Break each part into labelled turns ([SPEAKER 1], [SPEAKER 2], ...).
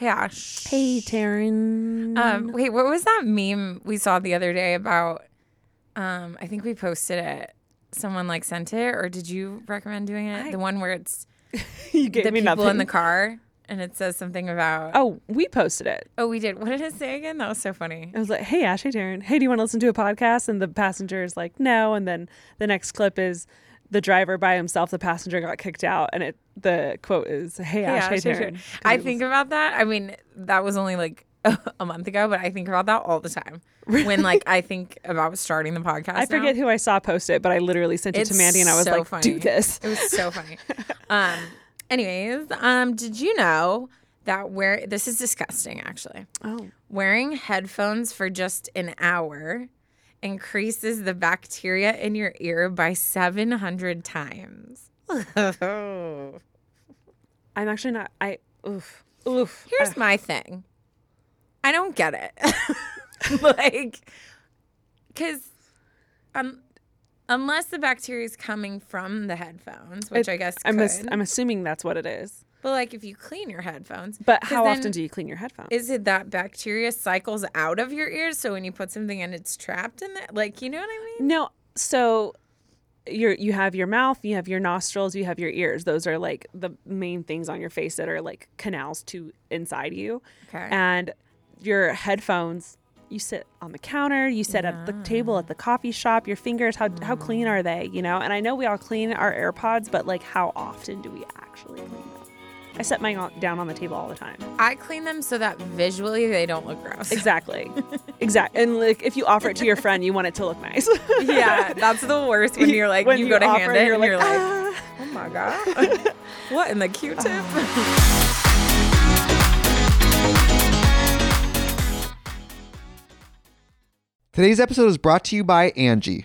[SPEAKER 1] Hey Ash.
[SPEAKER 2] Hey, Taryn.
[SPEAKER 1] Um, wait, what was that meme we saw the other day about? Um, I think we posted it. Someone like sent it, or did you recommend doing it? the one where it's
[SPEAKER 2] you gave
[SPEAKER 1] the
[SPEAKER 2] me
[SPEAKER 1] people
[SPEAKER 2] nothing.
[SPEAKER 1] in the car, and it says something about.
[SPEAKER 2] Oh, we posted it.
[SPEAKER 1] Oh, we did. What did it say again? That was so funny.
[SPEAKER 2] I was like, "Hey, Ash, hey, Taryn. Hey, do you want to listen to a podcast?" And the passenger is like, "No." And then the next clip is the driver by himself. The passenger got kicked out, and it the quote is, "Hey, Ash, hey,
[SPEAKER 1] Ash, hey,
[SPEAKER 2] Taryn."
[SPEAKER 1] Taryn. I think about that. I mean, that was only like a month ago, but I think about that all the time. When like I think about starting the podcast.
[SPEAKER 2] I forget
[SPEAKER 1] now.
[SPEAKER 2] who I saw post it, but I literally sent it
[SPEAKER 1] It's
[SPEAKER 2] to Mandy, and I was
[SPEAKER 1] so
[SPEAKER 2] like,
[SPEAKER 1] funny.
[SPEAKER 2] "Do this."
[SPEAKER 1] It was so funny. um. Anyways, um, did you know that where this is disgusting actually?
[SPEAKER 2] Oh,
[SPEAKER 1] Wearing headphones for just an hour increases the bacteria in your ear by 700 times.
[SPEAKER 2] I'm actually not. I oof oof.
[SPEAKER 1] Here's my thing. I don't get it. like, because um, unless the bacteria is coming from the headphones, which
[SPEAKER 2] It-
[SPEAKER 1] I guess
[SPEAKER 2] I'm ass- I'm assuming that's what it is.
[SPEAKER 1] But like, if you clean your headphones,
[SPEAKER 2] But how often do you clean your headphones?
[SPEAKER 1] Is it that bacteria cycles out of your ears? So when you put something in, it's trapped in there? Like, you know what I mean?
[SPEAKER 2] No, so you're you have your mouth, you have your nostrils, you have your ears. Those are like the main things on your face that are like canals to inside you.
[SPEAKER 1] Okay.
[SPEAKER 2] And your headphones, you sit on the counter, you sit at the table at the coffee shop, your fingers, how how clean mm. are they, you know? And I know we all clean our AirPods, but like how often do we actually clean them? I set mine on- down on the table all the time.
[SPEAKER 1] I clean them so that visually they don't look gross.
[SPEAKER 2] Exactly. exactly. And like if you offer it to your friend, you want it to look nice.
[SPEAKER 1] yeah, that's the worst when you're like,
[SPEAKER 2] When
[SPEAKER 1] you,
[SPEAKER 2] you
[SPEAKER 1] go to hand
[SPEAKER 2] it,
[SPEAKER 1] it
[SPEAKER 2] you're
[SPEAKER 1] and
[SPEAKER 2] like,
[SPEAKER 1] you're like,
[SPEAKER 2] "Ah."
[SPEAKER 1] oh my God. what in the Q tip?
[SPEAKER 3] Today's episode is brought to you by Angi.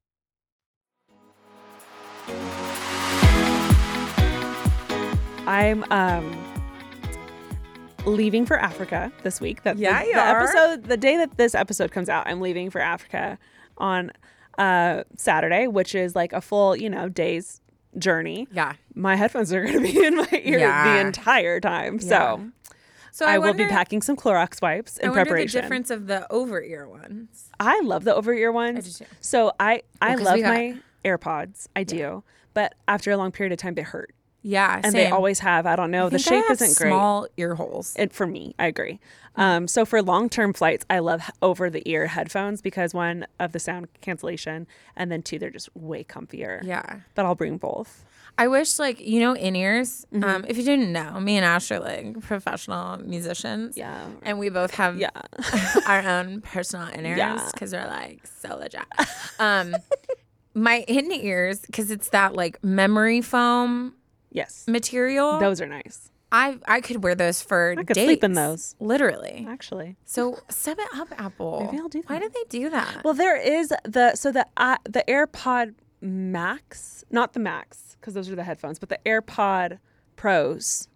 [SPEAKER 2] I'm um leaving for Africa this week. That
[SPEAKER 1] Yeah,
[SPEAKER 2] the,
[SPEAKER 1] you
[SPEAKER 2] the
[SPEAKER 1] are.
[SPEAKER 2] episode the day that this episode comes out, I'm leaving for Africa on uh Saturday, which is like a full, you know, day's journey.
[SPEAKER 1] Yeah.
[SPEAKER 2] My headphones are going to be in my ear
[SPEAKER 1] Yeah.
[SPEAKER 2] the entire time.
[SPEAKER 1] Yeah.
[SPEAKER 2] So
[SPEAKER 1] So
[SPEAKER 2] I,
[SPEAKER 1] I,
[SPEAKER 2] will be packing some Clorox wipes in
[SPEAKER 1] I
[SPEAKER 2] preparation.
[SPEAKER 1] the difference of the over ear ones.
[SPEAKER 2] I love the over ear ones.
[SPEAKER 1] do too.
[SPEAKER 2] So I I
[SPEAKER 1] 'cause
[SPEAKER 2] love
[SPEAKER 1] we got-
[SPEAKER 2] my AirPods. I do, but after a long period of time, they hurt,
[SPEAKER 1] Yeah,
[SPEAKER 2] and they always have. I don't know.
[SPEAKER 1] I
[SPEAKER 2] the shape isn't great.
[SPEAKER 1] Small ear holes.
[SPEAKER 2] It, for me, I agree. Um, so for long term flights, I love over the ear headphones because one of the sound cancellation, and then two, they're just way comfier.
[SPEAKER 1] yeah.
[SPEAKER 2] But I'll bring both.
[SPEAKER 1] I wish, like, you know, in ears.
[SPEAKER 2] Mm-hmm.
[SPEAKER 1] Um, if you didn't know, me and Ash are like professional musicians.
[SPEAKER 2] Yeah.
[SPEAKER 1] And we both have
[SPEAKER 2] Yeah.
[SPEAKER 1] our own personal in ears
[SPEAKER 2] Yeah.
[SPEAKER 1] because we're like so legit. Um, my in ears, because it's that like memory foam
[SPEAKER 2] Yes.
[SPEAKER 1] material.
[SPEAKER 2] Those are nice,
[SPEAKER 1] I I could wear those for
[SPEAKER 2] I could sleep in those.
[SPEAKER 1] Literally.
[SPEAKER 2] actually.
[SPEAKER 1] So step it up, Apple.
[SPEAKER 2] Maybe I'll do
[SPEAKER 1] Why
[SPEAKER 2] that.
[SPEAKER 1] did they do that?
[SPEAKER 2] Well, there is the so the uh, the AirPod Max, not the Max, because those are the headphones, but the AirPod Pros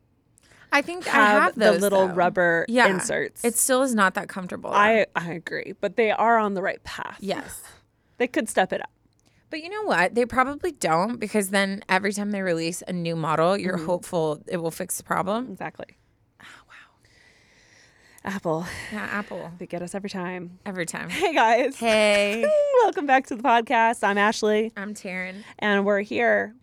[SPEAKER 1] I think I
[SPEAKER 2] have,
[SPEAKER 1] have those
[SPEAKER 2] the little
[SPEAKER 1] though.
[SPEAKER 2] rubber
[SPEAKER 1] yeah.
[SPEAKER 2] inserts.
[SPEAKER 1] It still is not that comfortable. though.
[SPEAKER 2] I I agree, but they are on the right path.
[SPEAKER 1] yes.
[SPEAKER 2] They could step it up.
[SPEAKER 1] But you know what? They probably don't because then every time they release a new model, you're
[SPEAKER 2] Mm-hmm.
[SPEAKER 1] hopeful it will fix the problem.
[SPEAKER 2] Exactly. Oh, wow. Apple,
[SPEAKER 1] Yeah, Apple.
[SPEAKER 2] they get us every time.
[SPEAKER 1] Every time.
[SPEAKER 2] Hey guys.
[SPEAKER 1] Hey,
[SPEAKER 2] Welcome back to the podcast. I'm Ashley,
[SPEAKER 1] I'm Taryn.
[SPEAKER 2] and we're here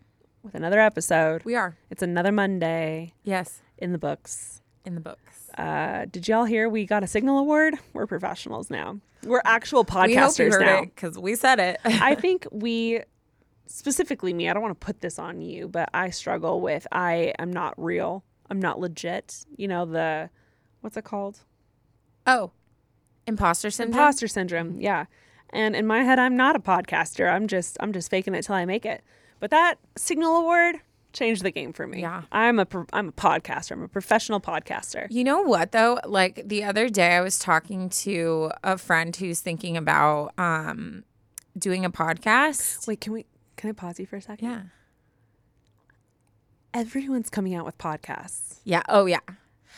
[SPEAKER 2] with another episode.
[SPEAKER 1] We are.
[SPEAKER 2] It's another Monday
[SPEAKER 1] Yes,
[SPEAKER 2] in the books.
[SPEAKER 1] in the books.
[SPEAKER 2] Uh, did y'all hear we got a Signal Award? We're professionals now. We're actual
[SPEAKER 1] We
[SPEAKER 2] podcasters
[SPEAKER 1] heard
[SPEAKER 2] now.
[SPEAKER 1] because we said it.
[SPEAKER 2] I think we, specifically me, I don't want to put this on you, but I struggle with I am not real. I'm not legit. You know, the, what's it called?
[SPEAKER 1] oh, imposter syndrome.
[SPEAKER 2] Imposter syndrome. Yeah. And in my head, I'm not a podcaster. I'm just, I'm just faking it till I make it. But that Signal Award changed the game for me.
[SPEAKER 1] Yeah.
[SPEAKER 2] I'm a, pro- I'm a podcaster. I'm a professional podcaster.
[SPEAKER 1] You know what though? Like the other day, I was talking to a friend who's thinking about um, doing a podcast.
[SPEAKER 2] Wait, can we, can I pause you for a second?
[SPEAKER 1] Yeah.
[SPEAKER 2] Everyone's coming out with podcasts.
[SPEAKER 1] Yeah. Oh yeah.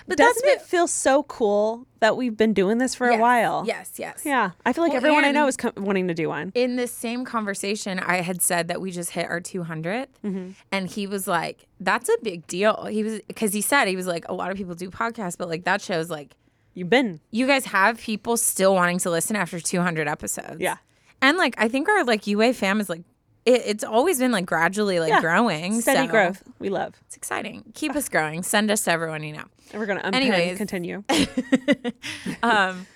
[SPEAKER 1] But
[SPEAKER 2] Doesn't
[SPEAKER 1] that's
[SPEAKER 2] it feel so cool that we've been doing this for a while?
[SPEAKER 1] Yes. Yes.
[SPEAKER 2] Yeah. I feel like
[SPEAKER 1] Well,
[SPEAKER 2] everyone I know is co- wanting to do one.
[SPEAKER 1] in the same conversation, I had said that we just hit our 200th.
[SPEAKER 2] Mm-hmm.
[SPEAKER 1] And he was like, that's a big deal. He was, because he said, he was like, a lot of people do podcasts, but like that shows like,
[SPEAKER 2] You've been.
[SPEAKER 1] you guys have people still wanting to listen after 200 episodes.
[SPEAKER 2] Yeah.
[SPEAKER 1] And like, I think our like UA fam is like, it, it's always been like gradually like
[SPEAKER 2] Yeah.
[SPEAKER 1] growing.
[SPEAKER 2] Steady
[SPEAKER 1] so
[SPEAKER 2] growth. We love.
[SPEAKER 1] It's exciting. Keep us growing. Send us to everyone you know.
[SPEAKER 2] And we're going to unpin
[SPEAKER 1] Anyways.
[SPEAKER 2] continue.
[SPEAKER 1] um,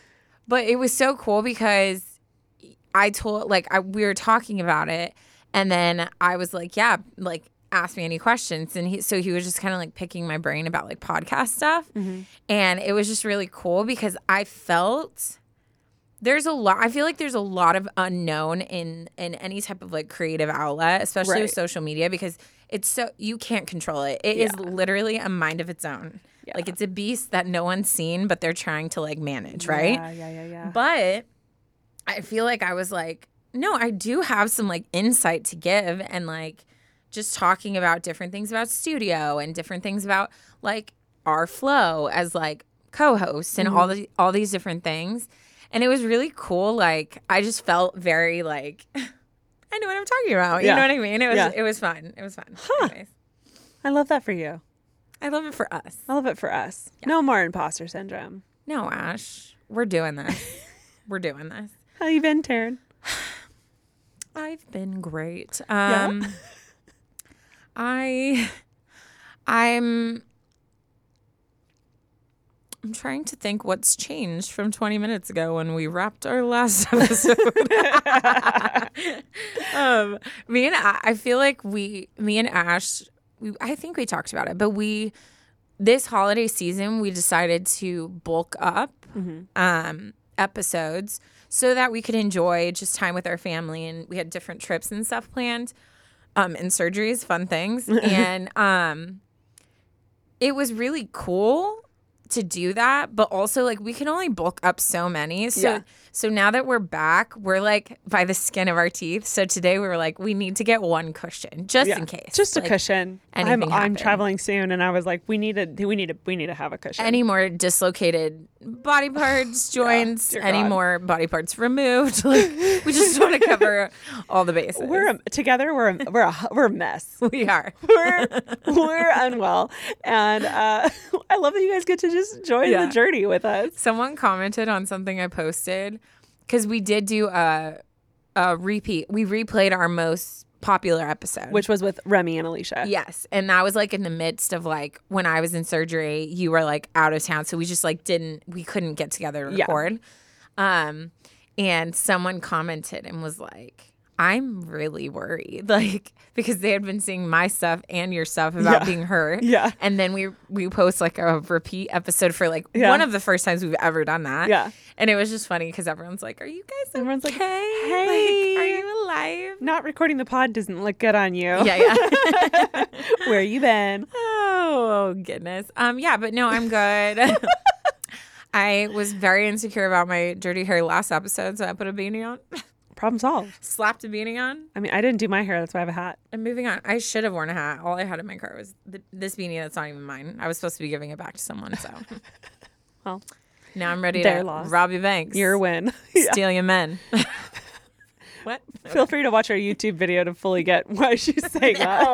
[SPEAKER 1] but it was so cool because I told like I, we were talking about it, and then I was like, yeah, like ask me any questions, and he so he was just kind of like picking my brain about like podcast stuff, and it was just really cool because I felt there's a lot i feel like there's a lot of unknown in in any type of like creative outlet especially with social media because it's so you can't control it. It is literally a mind of its own. Like it's a beast that no one's seen but they're trying to like manage right?
[SPEAKER 2] Yeah, yeah, yeah, yeah.
[SPEAKER 1] but I feel like I was like, no, I do have some like insight to give and like just talking about different things about studio and different things about like our flow as like co-hosts and all mm-hmm. the all these different things. And it was really cool. Like I just felt very like I know what I'm talking about. You
[SPEAKER 2] Yeah.
[SPEAKER 1] know what I mean? It was
[SPEAKER 2] Yeah.
[SPEAKER 1] it was fun. It was fun. Anyways,
[SPEAKER 2] I love that for you.
[SPEAKER 1] I love it for us.
[SPEAKER 2] I love it for us. No more imposter syndrome.
[SPEAKER 1] No, Ash. We're doing this. We're doing this.
[SPEAKER 2] How you been, Taryn?
[SPEAKER 1] I've been great.
[SPEAKER 2] Yeah?
[SPEAKER 1] Um I I'm I'm trying to think what's changed from 20 minutes ago when we wrapped our last episode. um, me and I, I feel like we, me and Ash, we, I think we talked about it, but we, this holiday season, we decided to bulk up um, episodes so that we could enjoy just time with our family. And we had different trips and stuff planned, um, and surgeries, fun things. and um, it was really cool to do that, but also like we can only book up so many. So
[SPEAKER 2] Yeah.
[SPEAKER 1] So now that we're back, we're like by the skin of our teeth. So today we were like, we need to get one cushion just in case.
[SPEAKER 2] Just a
[SPEAKER 1] Like,
[SPEAKER 2] cushion. I'm I'm traveling soon, and I was like, we need to we need to we need to have a cushion.
[SPEAKER 1] Any more dislocated body parts, joints,
[SPEAKER 2] dear
[SPEAKER 1] any
[SPEAKER 2] God.
[SPEAKER 1] more body parts removed. Like we just want to cover all the bases.
[SPEAKER 2] we're a, together. We're a, we're a we're a mess.
[SPEAKER 1] we are.
[SPEAKER 2] We're we're unwell, and uh, I love that you guys get to just join
[SPEAKER 1] Yeah.
[SPEAKER 2] the journey with us.
[SPEAKER 1] Someone commented on something I posted because we did do a, a repeat. We replayed our most popular episode.
[SPEAKER 2] Which was with Remy and Alicia.
[SPEAKER 1] Yes. And that was like in the midst of like when I was in surgery, you were like out of town. So we just like didn't, we couldn't get together to
[SPEAKER 2] Yeah.
[SPEAKER 1] record. Um, and someone commented and was like, I'm really worried. Like, because they had been seeing my stuff and your stuff about
[SPEAKER 2] Yeah.
[SPEAKER 1] being hurt.
[SPEAKER 2] Yeah.
[SPEAKER 1] And then we we post like a repeat episode for like
[SPEAKER 2] Yeah.
[SPEAKER 1] one of the first times we've ever done that.
[SPEAKER 2] Yeah.
[SPEAKER 1] And it was just funny because everyone's like, Are you guys okay?
[SPEAKER 2] Everyone's like,
[SPEAKER 1] Like,
[SPEAKER 2] "Hey."
[SPEAKER 1] are you alive?
[SPEAKER 2] Not recording the pod doesn't look good on you.
[SPEAKER 1] Yeah, yeah.
[SPEAKER 2] Where you been?
[SPEAKER 1] Oh goodness. Um yeah, but no, I'm good. I was very insecure about my dirty hair last episode, so I put a beanie on.
[SPEAKER 2] Problem solved.
[SPEAKER 1] Slapped a beanie on.
[SPEAKER 2] I mean, I didn't do my hair. That's why I have a hat.
[SPEAKER 1] And moving on. I should have worn a hat. All I had in my car was th- this beanie that's not even mine. I was supposed to be giving it back to someone, so
[SPEAKER 2] Well,
[SPEAKER 1] now I'm ready to rob your banks.
[SPEAKER 2] your win. Yeah.
[SPEAKER 1] steal your men. what?
[SPEAKER 2] Feel free to watch our YouTube video to fully get why she's saying that.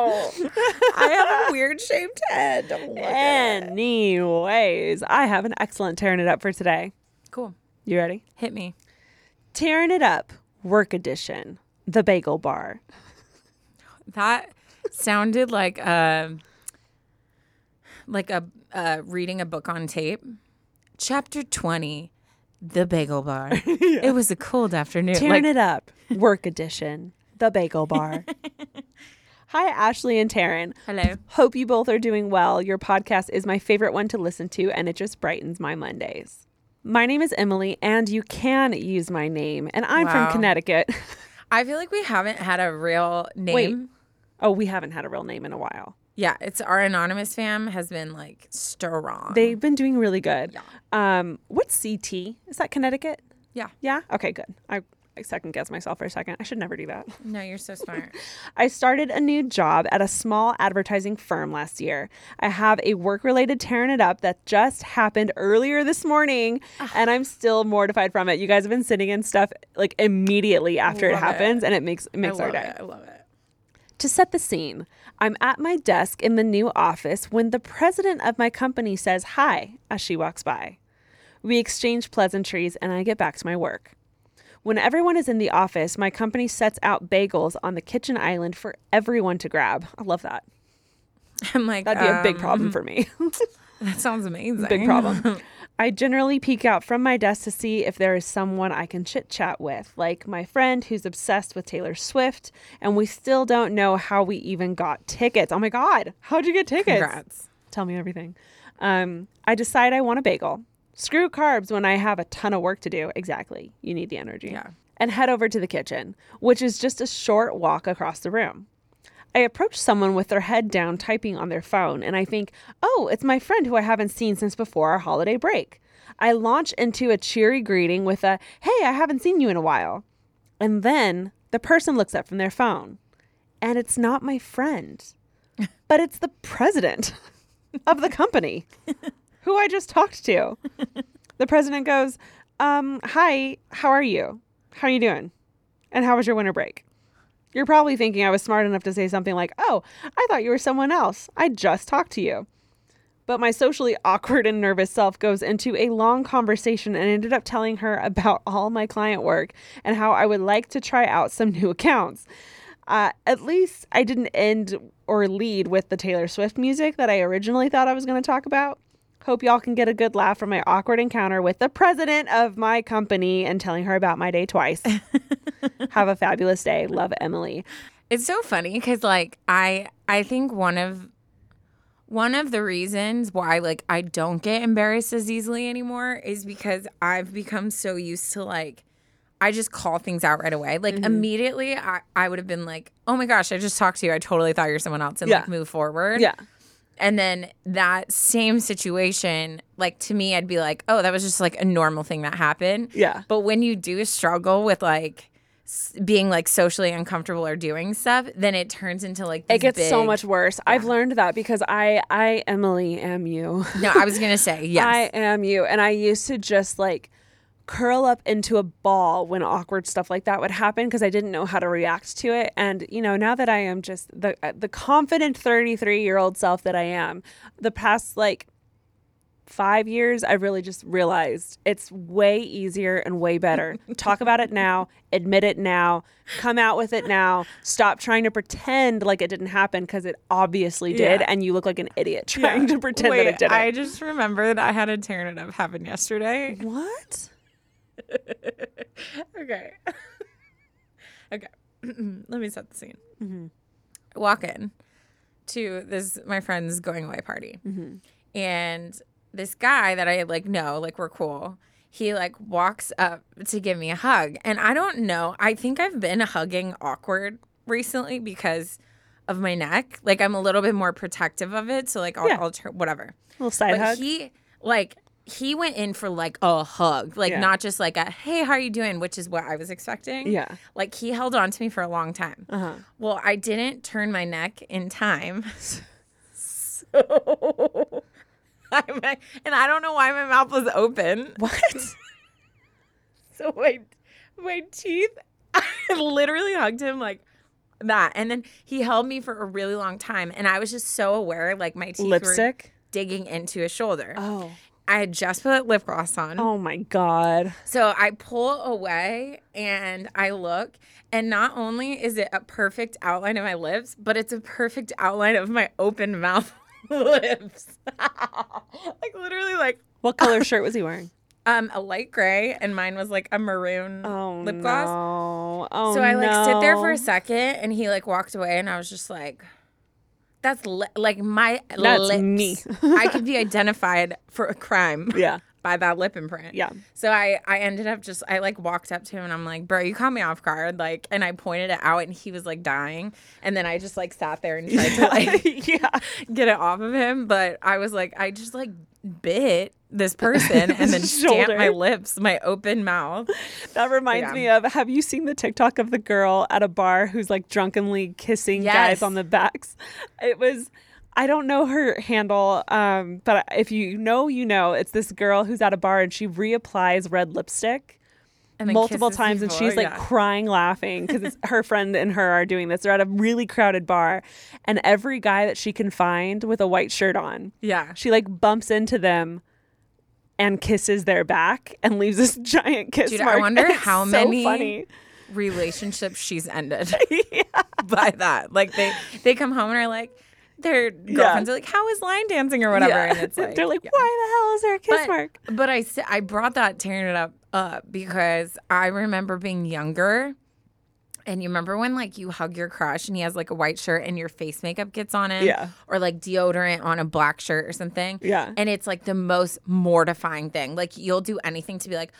[SPEAKER 1] I have a weird shaped head. Don't look at it.
[SPEAKER 2] Anyways, I have an excellent tearing it up for today.
[SPEAKER 1] Cool.
[SPEAKER 2] You ready?
[SPEAKER 1] Hit me.
[SPEAKER 2] Tearing it up, work edition, the bagel bar.
[SPEAKER 1] That sounded like a like a uh, reading a book on tape. Chapter twenty, the bagel bar. It was a cold afternoon.
[SPEAKER 2] Tearing
[SPEAKER 1] Like,
[SPEAKER 2] it up, work edition, the bagel bar. Hi, Ashley and Taryn.
[SPEAKER 1] hello.
[SPEAKER 2] Hope you both are doing well. Your podcast is my favorite one to listen to, and it just brightens my Mondays. My name is Emily, and you can use my name, and I'm
[SPEAKER 1] Wow.
[SPEAKER 2] from Connecticut.
[SPEAKER 1] I feel like we haven't had a real name.
[SPEAKER 2] Wait. Oh, we haven't had a real name in a while.
[SPEAKER 1] Yeah, it's our anonymous fam has been like strong.
[SPEAKER 2] They've been doing really good. Um, what's CT? Is that Connecticut?
[SPEAKER 1] yeah.
[SPEAKER 2] Yeah. Okay, good. I, I second guess myself for a second. I should never do that.
[SPEAKER 1] No, you're so smart.
[SPEAKER 2] I started a new job at a small advertising firm last year. I have a work related tearing it up that just happened earlier this morning, ah. and I'm still mortified from it. You guys have been sitting in stuff like immediately after it
[SPEAKER 1] Love it.
[SPEAKER 2] happens, and it makes it
[SPEAKER 1] I
[SPEAKER 2] makes our day.
[SPEAKER 1] it. I love it.
[SPEAKER 2] To set the scene, I'm at my desk in the new office when the president of my company says hi as she walks by. We exchange pleasantries and I get back to my work. When everyone is in the office, my company sets out bagels on the kitchen island for everyone to grab. I love that.
[SPEAKER 1] I'm like
[SPEAKER 2] That'd be a big
[SPEAKER 1] um,
[SPEAKER 2] problem for me.
[SPEAKER 1] That sounds amazing.
[SPEAKER 2] big problem. I generally peek out from my desk to see if there is someone I can chit chat with, like my friend who's obsessed with Taylor Swift, and we still don't know how we even got tickets. Oh my God, how'd you get tickets?
[SPEAKER 1] Congrats.
[SPEAKER 2] Tell me everything. Um, I decide I want a bagel. Screw carbs when I have a ton of work to do. Exactly. You need the energy.
[SPEAKER 1] Yeah.
[SPEAKER 2] And head over to the kitchen, which is just a short walk across the room. I approach someone with their head down typing on their phone, and I think, oh, it's my friend who I haven't seen since before our holiday break. I launch into a cheery greeting with a, hey, I haven't seen you in a while. And then the person looks up from their phone, and it's not my friend, but it's the president of the company who I just talked to. The president goes, um, hi, how are you? How are you doing? And how was your winter break? You're probably thinking I was smart enough to say something like, oh, I thought you were someone else. I just talked to you. But my socially awkward and nervous self goes into a long conversation and ended up telling her about all my client work and how I would like to try out some new accounts. Uh, at least I didn't end or lead with the Taylor Swift music that I originally thought I was going to talk about. Hope y'all can get a good laugh from my awkward encounter with the president of my company and telling her about my day twice. Have a fabulous day. Love Emily.
[SPEAKER 1] It's so funny because like I I think one of one of the reasons why like I don't get embarrassed as easily anymore is because I've become so used to like I just call things out right away. Like mm-hmm. immediately I, I would have been like, Oh my gosh, I just talked to you. I totally thought you were someone else and
[SPEAKER 2] Yeah.
[SPEAKER 1] like move forward.
[SPEAKER 2] Yeah.
[SPEAKER 1] And then that same situation, like to me, I'd be like, oh, that was just like a normal thing that happened.
[SPEAKER 2] Yeah.
[SPEAKER 1] But when you do struggle with like s- being like socially uncomfortable or doing stuff, then it turns into like
[SPEAKER 2] It gets so much worse. I've learned that because I, I, Emily, am you.
[SPEAKER 1] No, I was gonna say yes.
[SPEAKER 2] I am you. And I used to just like curl up into a ball when awkward stuff like that would happen because I didn't know how to react to it. And you know, now that I am just the uh, the confident 33 year old self that I am, the past like five years, I really just realized it's way easier and way better. Talk about it now, admit it now, come out with it now. Stop trying to pretend like it didn't happen because it obviously did,
[SPEAKER 1] Yeah.
[SPEAKER 2] and you look like an idiot trying to pretend
[SPEAKER 1] Wait,
[SPEAKER 2] that it didn't.
[SPEAKER 1] I just remembered I had a tearing it up happen yesterday.
[SPEAKER 2] what?
[SPEAKER 1] okay. okay. Let me set the scene. Mm-hmm. Walk in to this my friend's going away party, mm-hmm. and this guy that I like know, like we're cool. He like walks up to give me a hug, and I don't know. I think I've been hugging awkward recently because of my neck. Like I'm a little bit more protective of it, so like I'll,
[SPEAKER 2] Yeah.
[SPEAKER 1] I'll turn whatever
[SPEAKER 2] little side
[SPEAKER 1] but
[SPEAKER 2] hug.
[SPEAKER 1] he like he went in for like a hug like
[SPEAKER 2] Yeah.
[SPEAKER 1] not just like a hey how are you doing which is what i was expecting
[SPEAKER 2] Yeah.
[SPEAKER 1] like he held on to me for a long time
[SPEAKER 2] Uh-huh.
[SPEAKER 1] well i didn't turn my neck in time so I'm, and i don't know why my mouth was open
[SPEAKER 2] what?
[SPEAKER 1] so my my teeth i literally hugged him like that and then he held me for a really long time and i was just so aware like my teeth were
[SPEAKER 2] Lipstick?
[SPEAKER 1] digging into his shoulder
[SPEAKER 2] Oh.
[SPEAKER 1] I had just put lip gloss on.
[SPEAKER 2] Oh my god.
[SPEAKER 1] So I pull away and I look, and not only is it a perfect outline of my lips, but it's a perfect outline of my open mouth lips. like literally like
[SPEAKER 2] What color shirt was he wearing?
[SPEAKER 1] um a light gray and mine was like a maroon
[SPEAKER 2] Oh
[SPEAKER 1] lip gloss.
[SPEAKER 2] no. Oh
[SPEAKER 1] So I like sit there for a second and he like walked away and I was just like that's li- like my
[SPEAKER 2] That's
[SPEAKER 1] lips.
[SPEAKER 2] me.
[SPEAKER 1] I could be identified for a crime.
[SPEAKER 2] Yeah.
[SPEAKER 1] by that lip imprint.
[SPEAKER 2] Yeah.
[SPEAKER 1] So I I ended up just I like walked up to him and I'm like, bro, you caught me off guard, like, and I pointed it out and he was like dying, and then I just like sat there and tried to like
[SPEAKER 2] yeah.
[SPEAKER 1] get it off of him, but I was like, I just like bit this person and then stamped my lips, my open mouth.
[SPEAKER 2] That reminds
[SPEAKER 1] Yeah.
[SPEAKER 2] me of have you seen the TikTok of the girl at a bar who's like drunkenly kissing
[SPEAKER 1] Yes.
[SPEAKER 2] guys on the backs? It was I don't know her handle, um, but if you know, you know. It's this girl who's at a bar and she reapplies red lipstick
[SPEAKER 1] And
[SPEAKER 2] multiple times, and she's like
[SPEAKER 1] yeah.
[SPEAKER 2] crying, laughing because her friend and her are doing this. They're at a really crowded bar, and every guy that she can find with a white shirt on,
[SPEAKER 1] yeah.
[SPEAKER 2] she like bumps into them and kisses their back and leaves this giant kiss
[SPEAKER 1] Dude, I wonder how
[SPEAKER 2] so
[SPEAKER 1] many
[SPEAKER 2] funny.
[SPEAKER 1] relationships she's ended by that. Like they they come home and are like their girlfriends are like, "How is line dancing or whatever?"
[SPEAKER 2] Yeah.
[SPEAKER 1] And it's like
[SPEAKER 2] they're like,
[SPEAKER 1] yeah.
[SPEAKER 2] why the hell is there a kiss
[SPEAKER 1] but,
[SPEAKER 2] mark?
[SPEAKER 1] But I I brought that tearing it up up because I remember being younger. And you remember when like you hug your crush and he has like a white shirt and your face makeup gets on him?
[SPEAKER 2] Yeah.
[SPEAKER 1] Or like deodorant on a black shirt or something.
[SPEAKER 2] Yeah.
[SPEAKER 1] And it's like the most mortifying thing. Like you'll do anything to be like,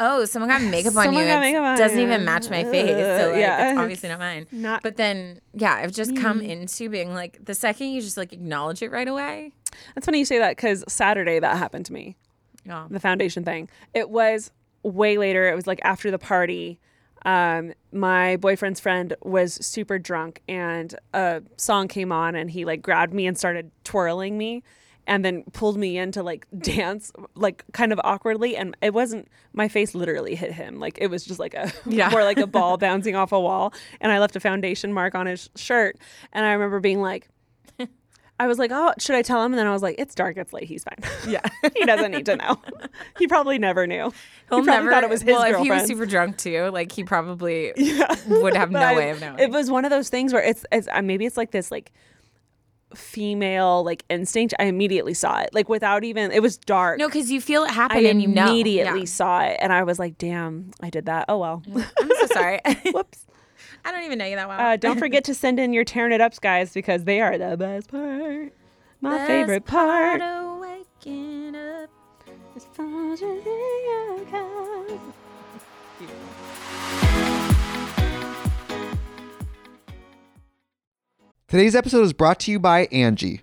[SPEAKER 1] oh, someone got makeup on
[SPEAKER 2] Someone
[SPEAKER 1] you. It
[SPEAKER 2] makeup on
[SPEAKER 1] doesn't
[SPEAKER 2] you.
[SPEAKER 1] even match my face. So like
[SPEAKER 2] Yeah.
[SPEAKER 1] it's obviously not mine.
[SPEAKER 2] Not-
[SPEAKER 1] But then yeah, I've just come mm-hmm. into being like the second you just like acknowledge it right away.
[SPEAKER 2] That's funny you say that because Saturday that happened to me.
[SPEAKER 1] Yeah.
[SPEAKER 2] the foundation thing. It was way later. It was like after the party. Um, my boyfriend's friend was super drunk and a song came on and he like grabbed me and started twirling me and then pulled me in to like dance like kind of awkwardly and it wasn't my face literally hit him like it was just like a
[SPEAKER 1] Yeah.
[SPEAKER 2] more like a ball bouncing off a wall and I left a foundation mark on his shirt and I remember being like I was like, oh, should I tell him? And then I was like, it's dark, it's late, he's fine.
[SPEAKER 1] Yeah.
[SPEAKER 2] he doesn't need to know. he probably never knew.
[SPEAKER 1] He'll
[SPEAKER 2] he probably
[SPEAKER 1] never,
[SPEAKER 2] thought it was his
[SPEAKER 1] well, if
[SPEAKER 2] girlfriend.
[SPEAKER 1] he was super drunk too, like he probably would have no
[SPEAKER 2] I-
[SPEAKER 1] way of knowing.
[SPEAKER 2] It was one of those things where it's, it's uh, maybe it's like this like female like instinct. I immediately saw it like without even. It was dark.
[SPEAKER 1] no, because you feel it
[SPEAKER 2] I
[SPEAKER 1] happen and you know.
[SPEAKER 2] immediately
[SPEAKER 1] Yeah.
[SPEAKER 2] saw it, and I was like, "Damn, I did that. Oh well."
[SPEAKER 1] I'm so sorry.
[SPEAKER 2] Whoops.
[SPEAKER 1] I don't even know you that well.
[SPEAKER 2] Uh, don't forget to send in your tearing it ups, guys, because they are the best part. My
[SPEAKER 1] Best
[SPEAKER 2] favorite part.
[SPEAKER 1] of waking up.
[SPEAKER 2] As far as you.
[SPEAKER 3] Today's episode is brought to you by Angi.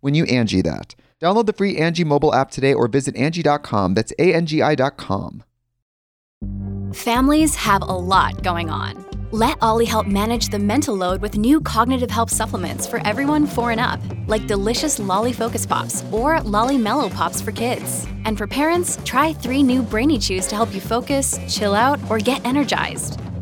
[SPEAKER 3] when you Angi that. Download the free Angi mobile app today or visit Angi.com. That's A-N-G-I dot com.
[SPEAKER 4] Families have a lot going on. Let OLLY help manage the mental load with new cognitive help supplements for everyone four and up, like delicious Lolly Focus Pops or Lolly Mellow Pops for kids. And for parents, try three new Brainy Chews to help you focus, chill out, or get energized.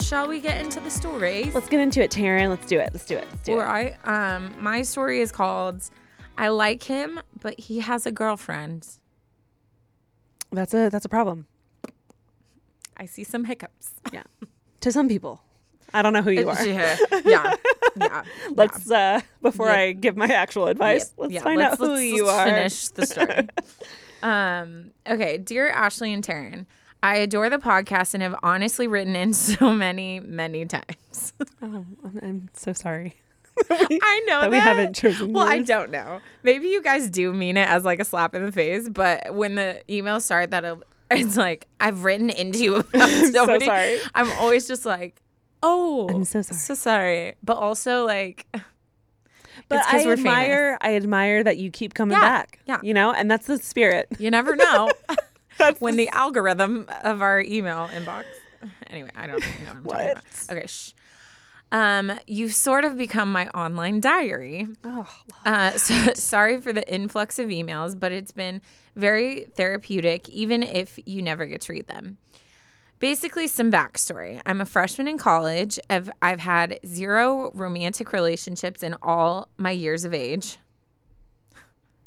[SPEAKER 1] Shall we get into the stories?
[SPEAKER 2] Let's get into it, Taryn. Let's do it. Let's do it. Let's do
[SPEAKER 1] All
[SPEAKER 2] it.
[SPEAKER 1] right. Um, my story is called "I like him, but he has a girlfriend."
[SPEAKER 2] That's a that's a problem.
[SPEAKER 1] I see some hiccups.
[SPEAKER 2] Yeah. to some people. I don't know who you are.
[SPEAKER 1] yeah, yeah, yeah.
[SPEAKER 2] Let's uh before
[SPEAKER 1] Yeah.
[SPEAKER 2] I give my actual advice, let's find
[SPEAKER 1] let's-
[SPEAKER 2] out who
[SPEAKER 1] let's-
[SPEAKER 2] you
[SPEAKER 1] let's
[SPEAKER 2] are.
[SPEAKER 1] Finish the story. um, okay, dear Ashley and Taryn, I adore the podcast and have honestly written in so many, many times.
[SPEAKER 2] Oh, I'm, so sorry.
[SPEAKER 1] I know
[SPEAKER 2] That we haven't chosen
[SPEAKER 1] Well, I don't know. Maybe you guys do mean it as like a slap in the face, but when the emails start, that it's like I've written into you about so,
[SPEAKER 2] so sorry.
[SPEAKER 1] I'm always just like, oh,
[SPEAKER 2] I'm so sorry.
[SPEAKER 1] so sorry, but also like,
[SPEAKER 2] But I
[SPEAKER 1] we're famous.
[SPEAKER 2] admire I admire that you keep coming
[SPEAKER 1] Yeah,
[SPEAKER 2] back.
[SPEAKER 1] yeah.
[SPEAKER 2] You know, and that's the spirit.
[SPEAKER 1] you never know when the algorithm of our email inbox. Anyway, I don't know what I'm talking about. Okay, shh. Um, you've sort of become my online diary.
[SPEAKER 2] Oh,
[SPEAKER 1] Uh, so, sorry for the influx of emails, but it's been very therapeutic, even if you never get to read them. Basically, some backstory. I'm a freshman in college. I've, I've had zero romantic relationships in all my years of age.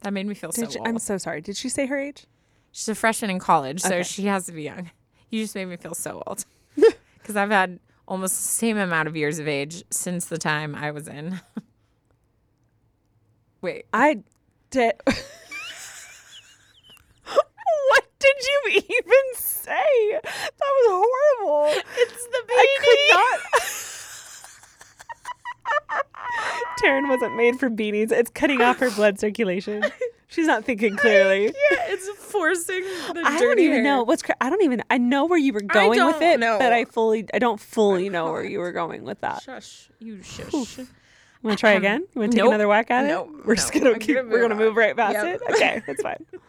[SPEAKER 1] That made me feel
[SPEAKER 2] did
[SPEAKER 1] so old.
[SPEAKER 2] I'm so sorry. Did she say her age?
[SPEAKER 1] She's a freshman in college, so
[SPEAKER 2] Okay.
[SPEAKER 1] she has to be young. You just made me feel so old. Because I've had almost the same amount of years of age since the time I was in. Wait.
[SPEAKER 2] I did. what did you even say? That was horrible.
[SPEAKER 1] It's the
[SPEAKER 2] I could not. Taryn wasn't made for beanies. It's cutting off her blood circulation. She's not thinking clearly.
[SPEAKER 1] Yeah, it's forcing the
[SPEAKER 2] I don't even
[SPEAKER 1] hair.
[SPEAKER 2] know what's. Cra- I don't even. I know where you were going with it,
[SPEAKER 1] know.
[SPEAKER 2] but I fully. I don't fully know where you were going with that.
[SPEAKER 1] Shush. You shush.
[SPEAKER 2] Want to try um, again? You want to take
[SPEAKER 1] Nope.
[SPEAKER 2] another whack at it?
[SPEAKER 1] Nope.
[SPEAKER 2] We're just gonna keep.
[SPEAKER 1] gonna
[SPEAKER 2] we're gonna
[SPEAKER 1] move
[SPEAKER 2] move right past
[SPEAKER 1] Yep.
[SPEAKER 2] it. Okay, that's fine.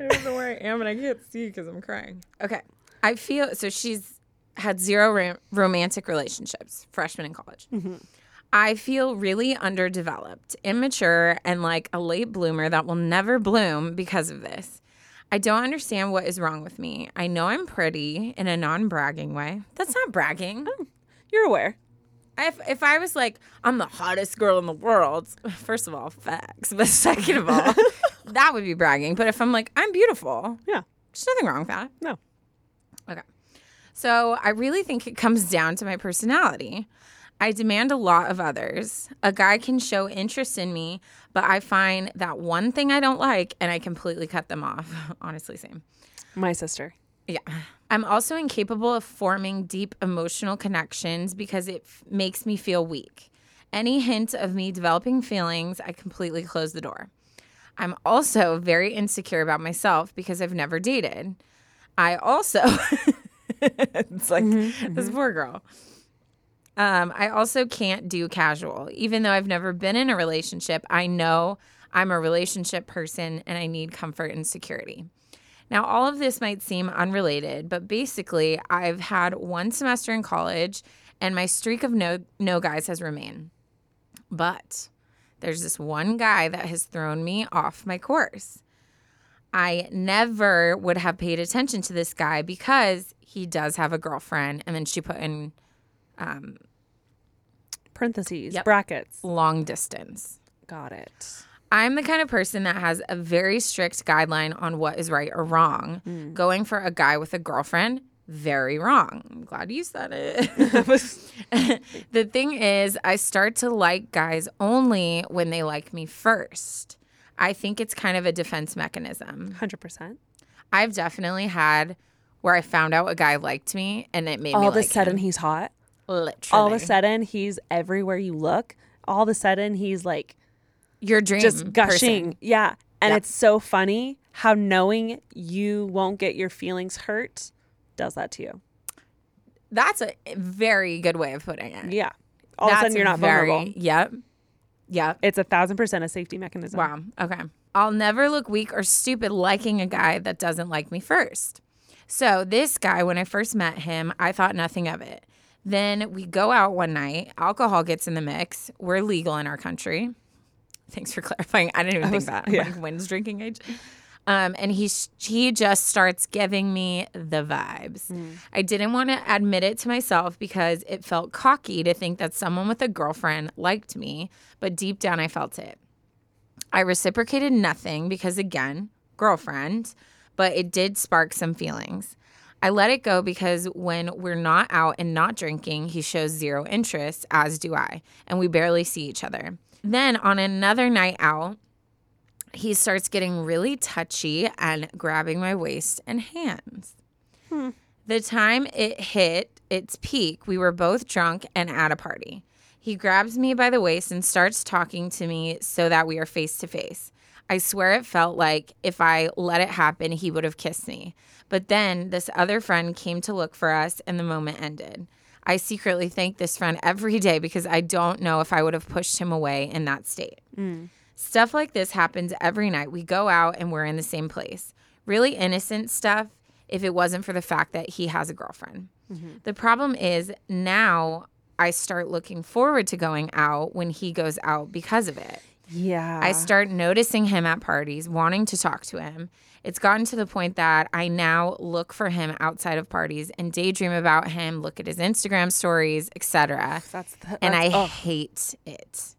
[SPEAKER 1] I don't know where I am and I can't see because I'm crying. Okay. I feel so she's had zero rom- romantic relationships, freshman in college. Mm-hmm. I feel really underdeveloped, immature, and like a late bloomer that will never bloom because of this. I don't understand what is wrong with me. I know I'm pretty in a non bragging way. That's not bragging.
[SPEAKER 2] Oh, you're aware.
[SPEAKER 1] If, if I was like, I'm the hottest girl in the world, first of all, facts. But second of all, that would be bragging. But if I'm like, I'm beautiful,
[SPEAKER 2] Yeah.
[SPEAKER 1] there's nothing wrong with that.
[SPEAKER 2] No.
[SPEAKER 1] Okay. So I really think it comes down to my personality. I demand a lot of others. A guy can show interest in me, but I find that one thing I don't like and I completely cut them off. Honestly, same.
[SPEAKER 2] My sister.
[SPEAKER 1] Yeah. I'm also incapable of forming deep emotional connections because it f- makes me feel weak. Any hint of me developing feelings, I completely close the door. I'm also very insecure about myself because I've never dated. I also, it's like this poor girl. Um, I also can't do casual. Even though I've never been in a relationship, I know I'm a relationship person and I need comfort and security. Now, all of this might seem unrelated, but basically, I've had one semester in college and my streak of no, no guys has remained. But there's this one guy that has thrown me off my course. I never would have paid attention to this guy because he does have a girlfriend. And then she put in um,
[SPEAKER 2] Parentheses.
[SPEAKER 1] Yep.
[SPEAKER 2] Brackets.
[SPEAKER 1] long distance.
[SPEAKER 2] Got it.
[SPEAKER 1] I'm the kind of person that has a very strict guideline on what is right or wrong. Hmm. Going for a guy with a girlfriend, very wrong. I'm glad you said it. the thing is, I start to like guys only when they like me first. I think it's kind of a defense mechanism.
[SPEAKER 2] 100%.
[SPEAKER 1] I've definitely had where I found out a guy liked me and it made
[SPEAKER 2] All
[SPEAKER 1] me all
[SPEAKER 2] of a sudden,
[SPEAKER 1] him.
[SPEAKER 2] he's hot.
[SPEAKER 1] literally
[SPEAKER 2] All of a sudden, he's everywhere you look. All of a sudden, he's like
[SPEAKER 1] your dream
[SPEAKER 2] just gushing.
[SPEAKER 1] person.
[SPEAKER 2] Yeah. And
[SPEAKER 1] Yeah.
[SPEAKER 2] it's so funny how knowing you won't get your feelings hurt does that to you.
[SPEAKER 1] That's a very good way of putting it.
[SPEAKER 2] Yeah. All of a
[SPEAKER 1] That's
[SPEAKER 2] sudden, you're not
[SPEAKER 1] very,
[SPEAKER 2] vulnerable.
[SPEAKER 1] Yep. Yep.
[SPEAKER 2] It's a thousand percent a safety mechanism.
[SPEAKER 1] Wow. Okay. I'll never look weak or stupid liking a guy that doesn't like me first. So, this guy, when I first met him, I thought nothing of it. Then we go out one night, alcohol gets in the mix. We're legal in our country. Thanks for clarifying. I didn't even think that.
[SPEAKER 2] Yeah.
[SPEAKER 1] Like, when's drinking age? Um, and he he just starts giving me the vibes. I didn't want to admit it to myself because it felt cocky to think that someone with a girlfriend liked me, but deep down I felt it. I reciprocated nothing because, again, girlfriend, but it did spark some feelings. I let it go because when we're not out and not drinking, he shows zero interest, as do I, and we barely see each other. Then on another night out, he starts getting really touchy and grabbing my waist and hands. Hmm. The time it hit its peak, we were both drunk and at a party. He grabs me by the waist and starts talking to me so that we are face to face. I swear it felt like if I let it happen, he would have kissed me. But then this other friend came to look for us and the moment ended. I secretly thank this friend every day because I don't know if I would have pushed him away in that state. Stuff like this happens every night. We go out and we're in the same place. Really innocent stuff if it wasn't for the fact that he has a girlfriend. The problem is now I start looking forward to going out when he goes out because of it.
[SPEAKER 2] Yeah.
[SPEAKER 1] I start noticing him at parties, wanting to talk to him. It's gotten to the point that I now look for him outside of parties and daydream about him, look at his Instagram stories, etc.
[SPEAKER 2] That's the,
[SPEAKER 1] And I
[SPEAKER 2] oh.
[SPEAKER 1] hate it.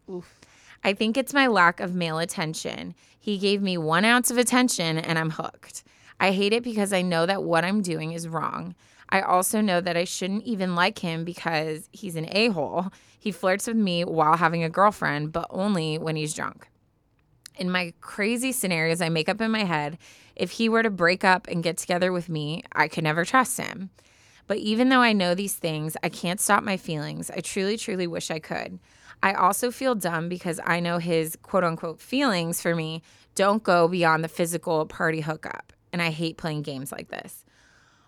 [SPEAKER 1] I think it's my lack of male attention. He gave me one ounce of attention and I'm hooked. I hate it because I know that what I'm doing is wrong. I also know that I shouldn't even like him because he's an a hole. He flirts with me while having a girlfriend, but only when he's drunk. In my crazy scenarios I make up in my head, if he were to break up and get together with me, I could never trust him. But even though I know these things, I can't stop my feelings. I truly, truly wish I could. I also feel dumb because I know his quote unquote feelings for me don't go beyond the physical party hookup. And I hate playing games like this.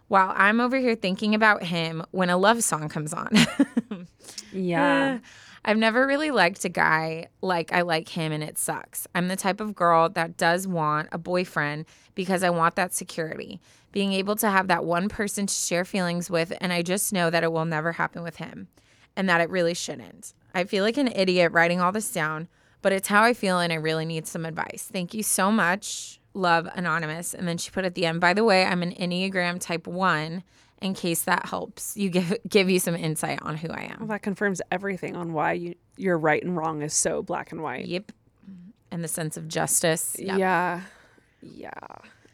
[SPEAKER 1] While I'm over here thinking about him when a love song comes on.
[SPEAKER 2] Yeah.
[SPEAKER 1] Ah, I've never really liked a guy like I like him and it sucks. I'm the type of girl that does want a boyfriend because I want that security, being able to have that one person to share feelings with, and I just know that it will never happen with him and that it really shouldn't. I feel like an idiot writing all this down, but it's how I feel and I really need some advice. Thank you so much love anonymous. And then she put at the end, by the way, I'm an Enneagram type one. In case that helps you give give you some insight on who I
[SPEAKER 2] Well,
[SPEAKER 1] am.
[SPEAKER 2] that confirms everything on why you your right and wrong is so black and white.
[SPEAKER 1] Yep. And the sense of justice. Yep.
[SPEAKER 2] Yeah. Yeah.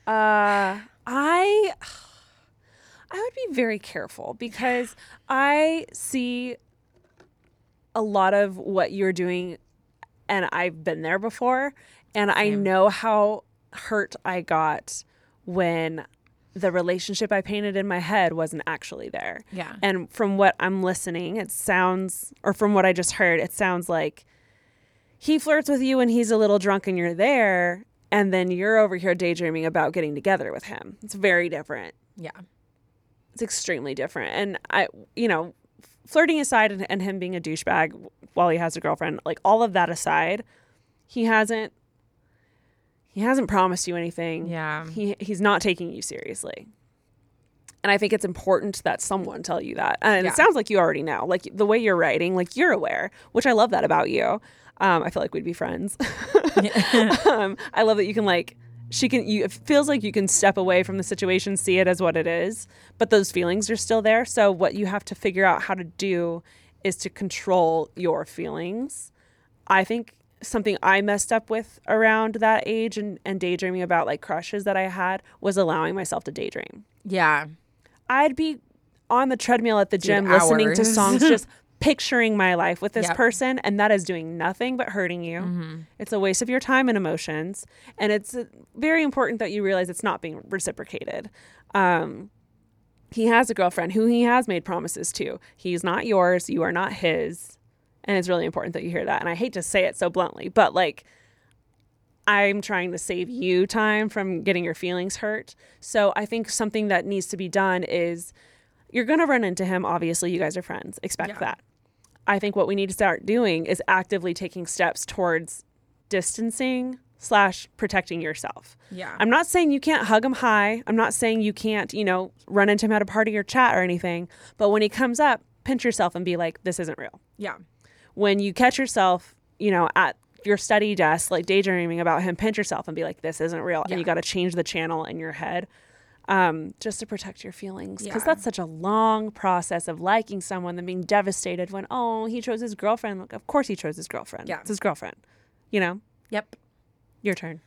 [SPEAKER 2] Uh I I would be very careful because I see a lot of what you're doing and I've been there before and I know how hurt I got when the relationship I painted in my head wasn't actually there.
[SPEAKER 1] Yeah.
[SPEAKER 2] And from what I'm listening, it sounds or from what I just heard, it sounds like he flirts with you when he's a little drunk and you're there and then you're over here daydreaming about getting together with him. It's very different.
[SPEAKER 1] Yeah.
[SPEAKER 2] It's extremely different. And I, you know, flirting aside and, and him being a douchebag while he has a girlfriend, like all of that aside, he hasn't he hasn't promised you anything.
[SPEAKER 1] Yeah.
[SPEAKER 2] He he's not taking you seriously. And I think it's important that someone tell you that. And
[SPEAKER 1] Yeah.
[SPEAKER 2] it sounds like you already know. Like the way you're writing, like you're aware, which I love that about you. Um, I feel like we'd be friends. um, I love that you can like she can you it feels like you can step away from the situation, see it as what it is, but those feelings are still there. So what you have to figure out how to do is to control your feelings. I think something I messed up with around that age and, and daydreaming about like crushes that I had was allowing myself to daydream.
[SPEAKER 1] Yeah.
[SPEAKER 2] I'd be on the treadmill at the
[SPEAKER 1] Dude,
[SPEAKER 2] gym listening to songs, just picturing my life with this
[SPEAKER 1] Yep.
[SPEAKER 2] person, and that is doing nothing but hurting you. It's a waste of your time and emotions, and it's uh, very important that you realize it's not being reciprocated. Um, he has a girlfriend who he has made promises to. He's not yours. You are not his. And it's really important that you hear that. And I hate to say it so bluntly, but like, I'm trying to save you time from getting your feelings hurt. So I think something that needs to be done is you're going to run into him. Obviously, you guys are friends. Expect
[SPEAKER 1] Yeah.
[SPEAKER 2] that. I think what we need to start doing is actively taking steps towards distancing slash protecting yourself.
[SPEAKER 1] Yeah.
[SPEAKER 2] I'm not saying you can't hug him high. I'm not saying you can't, you know, run into him at a party or chat or anything. But when he comes up, pinch yourself and be like, this isn't real.
[SPEAKER 1] Yeah.
[SPEAKER 2] When you catch yourself, you know, at your study desk, like daydreaming about him, pinch yourself and be like, this isn't real. And you got to change the channel in your head um, just to protect your feelings. Because
[SPEAKER 1] Yeah.
[SPEAKER 2] that's such a long process of liking someone and being devastated when, oh, he chose his girlfriend. Like, of course he chose his girlfriend.
[SPEAKER 1] Yeah.
[SPEAKER 2] It's his girlfriend. You know,
[SPEAKER 1] Yep.
[SPEAKER 2] your turn.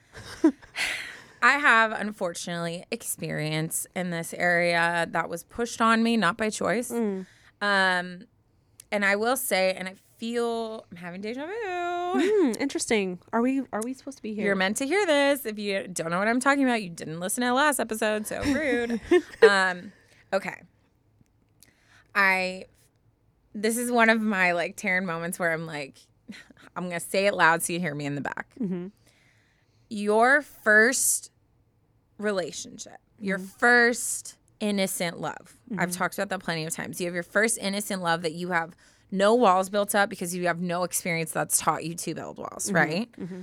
[SPEAKER 1] I have unfortunately experience in this area that was pushed on me, not by choice.
[SPEAKER 2] Mm.
[SPEAKER 1] Um, and I will say, and I feel I'm having deja vu.
[SPEAKER 2] Hmm, interesting. Are we are we supposed to be here?
[SPEAKER 1] You're meant to hear this. If you don't know what I'm talking about, you didn't listen to the last episode, so rude. um, okay. I this is one of my like Taryn moments where I'm like, I'm gonna say it loud so you hear me in the back. Your first relationship, your first innocent love. I've talked about that plenty of times. You have your first innocent love that you have no walls built up because you have no experience that's taught you to build walls, mm-hmm, right? Mm-hmm.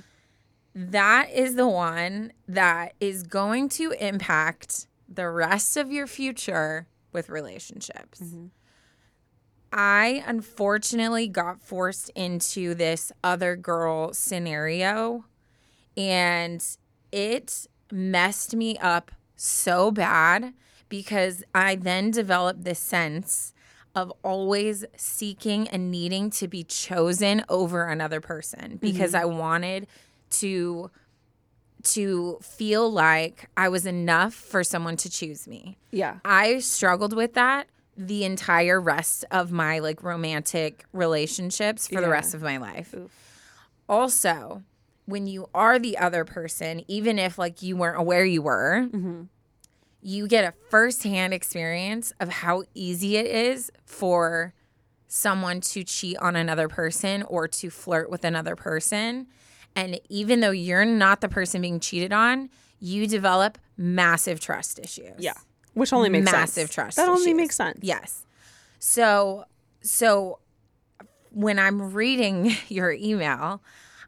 [SPEAKER 1] That is the one that is going to impact the rest of your future with relationships. Mm-hmm. I unfortunately got forced into this other girl scenario and it messed me up so bad because I then developed this sense of always seeking and needing to be chosen over another person because mm-hmm. I wanted to to feel like I was enough for someone to choose me.
[SPEAKER 2] yeah.
[SPEAKER 1] I struggled with that the entire rest of my like romantic relationships for the rest of my life. Also, when you are the other person, even if like you weren't aware you were, mm-hmm. You get a firsthand experience of how easy it is for someone to cheat on another person or to flirt with another person. And even though you're not the person being cheated on, you develop massive trust issues.
[SPEAKER 2] Yeah. Which only makes
[SPEAKER 1] massive
[SPEAKER 2] sense.
[SPEAKER 1] trust.
[SPEAKER 2] That only
[SPEAKER 1] issues.
[SPEAKER 2] makes sense.
[SPEAKER 1] Yes. So, so when I'm reading your email,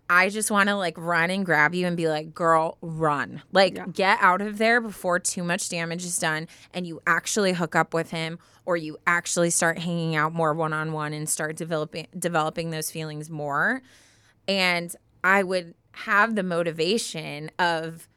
[SPEAKER 1] I just want to like run and grab you and be like, girl, run. Like, get out of there before too much damage is done and you actually hook up with him or you actually start hanging out more one on one and start developing developing those feelings more. And I would have the motivation of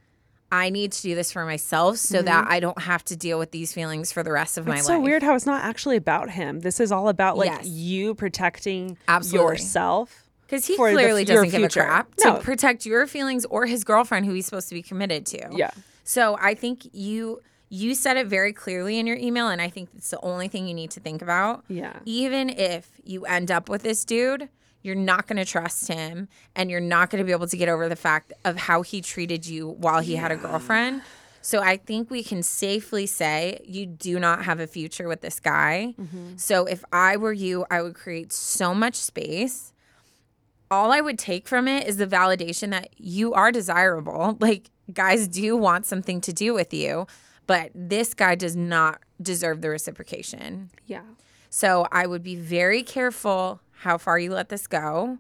[SPEAKER 1] I need to do this for myself so that I don't have to deal with these feelings for the rest of my
[SPEAKER 2] Mm-hmm. It's
[SPEAKER 1] life.
[SPEAKER 2] so weird how it's not actually about him. This is all about like
[SPEAKER 1] Yes.
[SPEAKER 2] you protecting
[SPEAKER 1] Absolutely.
[SPEAKER 2] yourself.
[SPEAKER 1] Because he
[SPEAKER 2] the-
[SPEAKER 1] clearly
[SPEAKER 2] your
[SPEAKER 1] doesn't give a crap
[SPEAKER 2] No.
[SPEAKER 1] to protect your feelings or his girlfriend who he's supposed to be committed to.
[SPEAKER 2] Yeah.
[SPEAKER 1] So I think you you said it very clearly in your email, and I think it's the only thing you need to think about.
[SPEAKER 2] Yeah.
[SPEAKER 1] Even if you end up with this dude, you're not going to trust him, and you're not going to be able to get over the fact of how he treated you while he had a girlfriend. So I think we can safely say you do not have a future with this guy. Mm-hmm. So if I were you, I would create so much space all I would take from it is the validation that you are desirable. Like guys do want something to do with you, but this guy does not deserve the reciprocation.
[SPEAKER 2] Yeah.
[SPEAKER 1] So I would be very careful how far you let this go.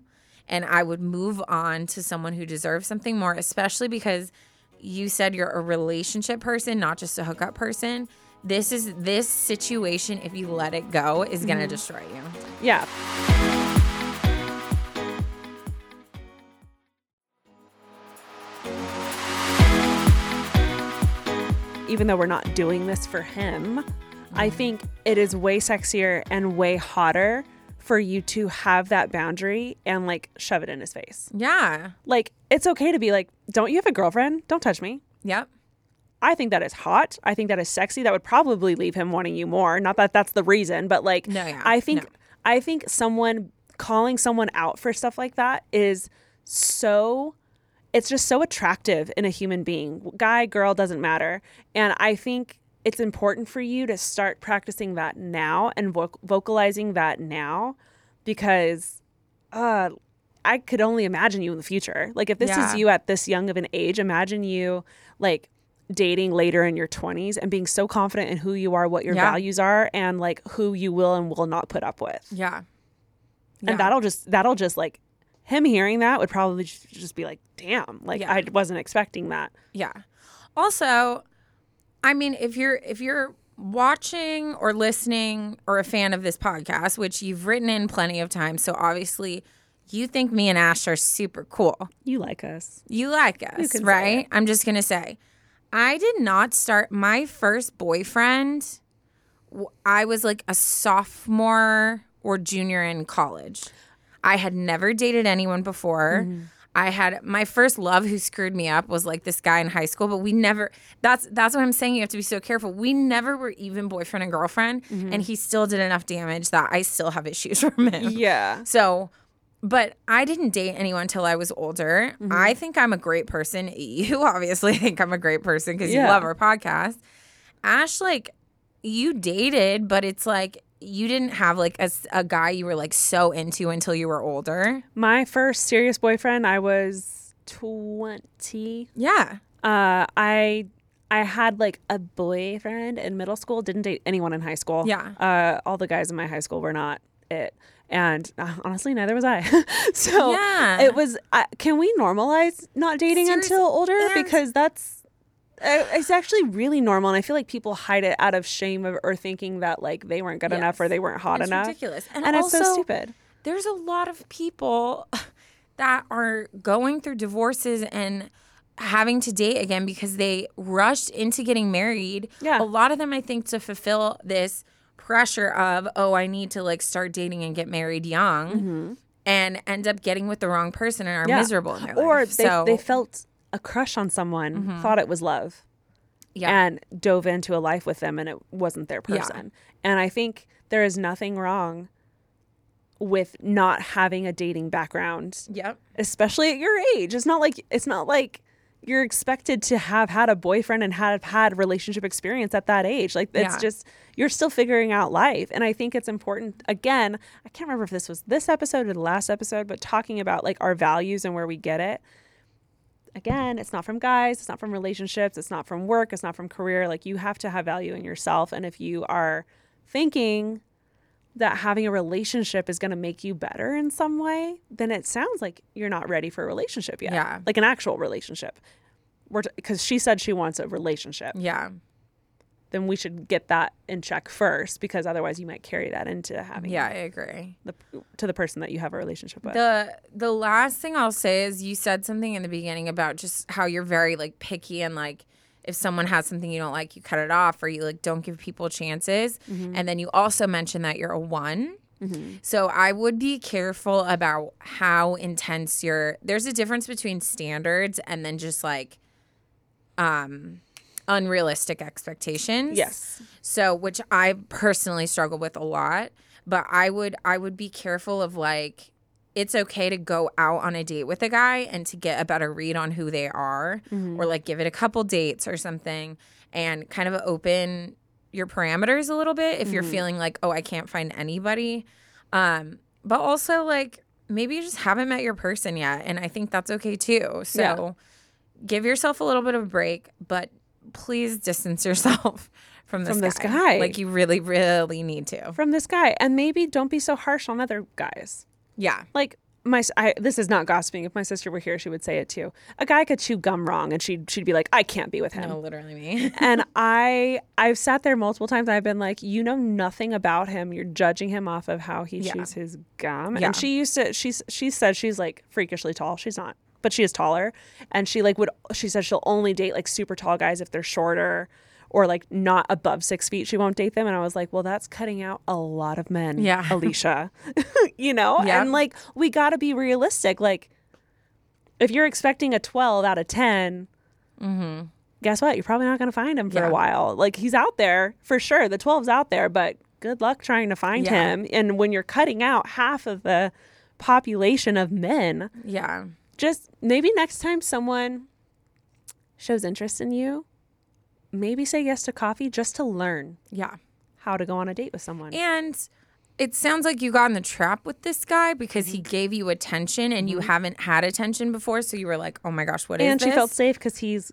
[SPEAKER 1] And I would move on to someone who deserves something more, especially because you said you're a relationship person, not just a hookup person. This is this situation, if you let it go, is gonna mm-hmm. destroy you.
[SPEAKER 2] Yeah. Even though we're not doing this for him, I mm-hmm. think it is way sexier and way hotter for you to have that boundary and like shove it in his face.
[SPEAKER 1] Yeah.
[SPEAKER 2] Like, it's okay to be like, don't you have a girlfriend? Don't touch me.
[SPEAKER 1] Yep.
[SPEAKER 2] I think that is hot. I think that is sexy. That would probably leave him wanting you more. Not that that's the reason, but like,
[SPEAKER 1] No, yeah,
[SPEAKER 2] I think,
[SPEAKER 1] no.
[SPEAKER 2] I think someone calling someone out for stuff like that is so, it's just so attractive in a human being. Guy, girl, doesn't matter. And I think it's important for you to start practicing that now and voc- vocalizing that now because, uh, I could only imagine you in the future. Like if this
[SPEAKER 1] Yeah.
[SPEAKER 2] is you at this young of an age, imagine you like dating later in your 20s and being so confident in who you are, what your
[SPEAKER 1] Yeah.
[SPEAKER 2] values are and like who you will and will not put up with.
[SPEAKER 1] Yeah. Yeah.
[SPEAKER 2] And that'll just that'll just like him hearing that would probably just be like, "Damn, like
[SPEAKER 1] Yeah.
[SPEAKER 2] I wasn't expecting that."
[SPEAKER 1] Yeah. Also, I mean, if you're if you're watching or listening or a fan of this podcast, which you've written in plenty of times, so obviously you think me and Ash are super cool.
[SPEAKER 2] You like us.
[SPEAKER 1] You like us,
[SPEAKER 2] say
[SPEAKER 1] right? I'm just gonna say, I did not start my first boyfriend. I was like a sophomore or junior in college. I had never dated anyone before.
[SPEAKER 2] Mm-hmm.
[SPEAKER 1] I had my first love who screwed me up was like this guy in high school, but we never that's that's what I'm saying you have to be so careful. We never were even boyfriend and girlfriend
[SPEAKER 2] Mm-hmm.
[SPEAKER 1] and he still did enough damage that I still have issues from him.
[SPEAKER 2] Yeah.
[SPEAKER 1] So, but I didn't date anyone until I was older.
[SPEAKER 2] Mm-hmm.
[SPEAKER 1] I think I'm a great person. You obviously think I'm a great person because you love our podcast. Ash, like, you dated, but it's like you didn't have like a, a guy you were like so into until you were older.
[SPEAKER 2] My first serious boyfriend, I was 20.
[SPEAKER 1] Yeah.
[SPEAKER 2] Uh I I had like a boyfriend in middle school, didn't date anyone in high school.
[SPEAKER 1] Yeah.
[SPEAKER 2] Uh all the guys in my high school were not it. And uh, honestly, neither was I. so
[SPEAKER 1] Yeah.
[SPEAKER 2] it was. Uh, can we normalize not dating
[SPEAKER 1] Seriously,
[SPEAKER 2] until older?
[SPEAKER 1] and-
[SPEAKER 2] Because that's it's actually really normal, and I feel like people hide it out of shame of, or thinking that like they weren't good enough or they weren't hot
[SPEAKER 1] It's
[SPEAKER 2] enough.
[SPEAKER 1] ridiculous. And
[SPEAKER 2] And, it's so stupid.
[SPEAKER 1] there's a lot of people that are going through divorces and having to date again because they rushed into getting married.
[SPEAKER 2] Yeah.
[SPEAKER 1] A lot of them I think to fulfill this pressure of, oh, I need to like start dating and get married young and end up getting with the wrong person and are
[SPEAKER 2] Mm-hmm. Yeah.
[SPEAKER 1] miserable in their
[SPEAKER 2] or
[SPEAKER 1] life.
[SPEAKER 2] they,
[SPEAKER 1] so
[SPEAKER 2] they felt a crush on someone, mm-hmm. thought it was love.
[SPEAKER 1] yeah.
[SPEAKER 2] and dove into a life with them and it wasn't their
[SPEAKER 1] Yeah.
[SPEAKER 2] person. And I think there is nothing wrong with not having a dating background,
[SPEAKER 1] Yep.
[SPEAKER 2] especially at your age. It's not like it's not like you're expected to have had a boyfriend and have had relationship experience at that age. Like it's
[SPEAKER 1] Yeah.
[SPEAKER 2] just you're still figuring out life. And I think it's important again, I can't remember if this was this episode or the last episode, but talking about like our values and where we get it again, it's not from guys, it's not from relationships, it's not from work, it's not from career. Like you have to have value in yourself. And if you are thinking that having a relationship is going to make you better in some way, then it sounds like you're not ready for a relationship yet.
[SPEAKER 1] Yeah.
[SPEAKER 2] Like an actual relationship. We're because she said she wants a relationship.
[SPEAKER 1] Yeah.
[SPEAKER 2] Then we should get that in check first because otherwise you might carry that into having
[SPEAKER 1] Yeah, I agree.
[SPEAKER 2] the, to the person that you have a relationship with.
[SPEAKER 1] The the last thing I'll say is you said something in the beginning about just how you're very like picky and like if someone has something you don't like, you cut it off or you like don't give people chances. And then you also mentioned that you're a one. So I would be careful about how intense your there's a difference between standards and then just like um unrealistic expectations.
[SPEAKER 2] yes.
[SPEAKER 1] So, which I personally struggle with a lot, but I would I would be careful of like it's okay to go out on a date with a guy and to get a better read on who they are or like give it a couple dates or something and kind of open your parameters a little bit if you're feeling like, "Oh, I can't find anybody." Um, but also like maybe you just haven't met your person yet and I think that's okay too. So,
[SPEAKER 2] Yeah.
[SPEAKER 1] give yourself a little bit of a break, but please distance yourself from this,
[SPEAKER 2] From this
[SPEAKER 1] guy.
[SPEAKER 2] guy.
[SPEAKER 1] Like you really, really need to.
[SPEAKER 2] From this guy. And maybe don't be so harsh on other guys.
[SPEAKER 1] Yeah.
[SPEAKER 2] Like my I, this is not gossiping. If my sister were here, she would say it too. A guy could chew gum wrong and she'd she'd be like, I can't be with him.
[SPEAKER 1] No, literally me.
[SPEAKER 2] and I I've sat there multiple times and I've been like, you know nothing about him. You're judging him off of how he
[SPEAKER 1] Yeah.
[SPEAKER 2] chews his gum.
[SPEAKER 1] Yeah.
[SPEAKER 2] And she used to she's she said she's like freakishly tall. She's not, but she is taller. And she like would she said she'll only date like super tall guys if they're shorter or like not above six feet. She won't date them. And I was like, well, that's cutting out a lot of men.
[SPEAKER 1] Yeah.
[SPEAKER 2] Alicia. you know?
[SPEAKER 1] Yeah.
[SPEAKER 2] And like we gotta be realistic. Like if you're expecting a 12 out of 10 guess what? You're probably not going to find him for
[SPEAKER 1] Mm-hmm. Yeah.
[SPEAKER 2] a while. Like he's out there for sure. The 12's out there, but good luck trying to find
[SPEAKER 1] Yeah.
[SPEAKER 2] him. And when you're cutting out half of the population of men,
[SPEAKER 1] yeah.
[SPEAKER 2] Just maybe next time someone shows interest in you, maybe say yes to coffee just to learn
[SPEAKER 1] Yeah.
[SPEAKER 2] how to go on a date with someone.
[SPEAKER 1] And it sounds like you got in the trap with this guy because he gave you attention and you haven't had attention before. So you were like, oh my gosh, what is
[SPEAKER 2] and she felt safe because he's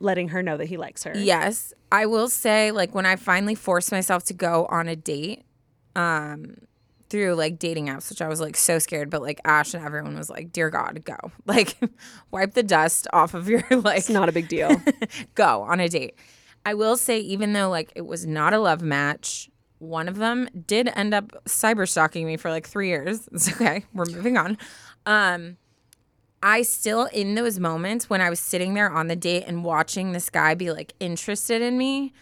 [SPEAKER 2] letting her know that he likes her.
[SPEAKER 1] Yes. I will say, like, when I finally forced myself to go on a date, um, through like dating apps, which I was like so scared, but like Ash and everyone was like, Dear God, go. Like wipe the dust off of your like
[SPEAKER 2] It's not a big deal.
[SPEAKER 1] go on a date. I will say, even though like it was not a love match, one of them did end up cyber stalking me for like three years. It's okay. We're moving on. Um, I still in those moments when I was sitting there on the date and watching this guy be like interested in me,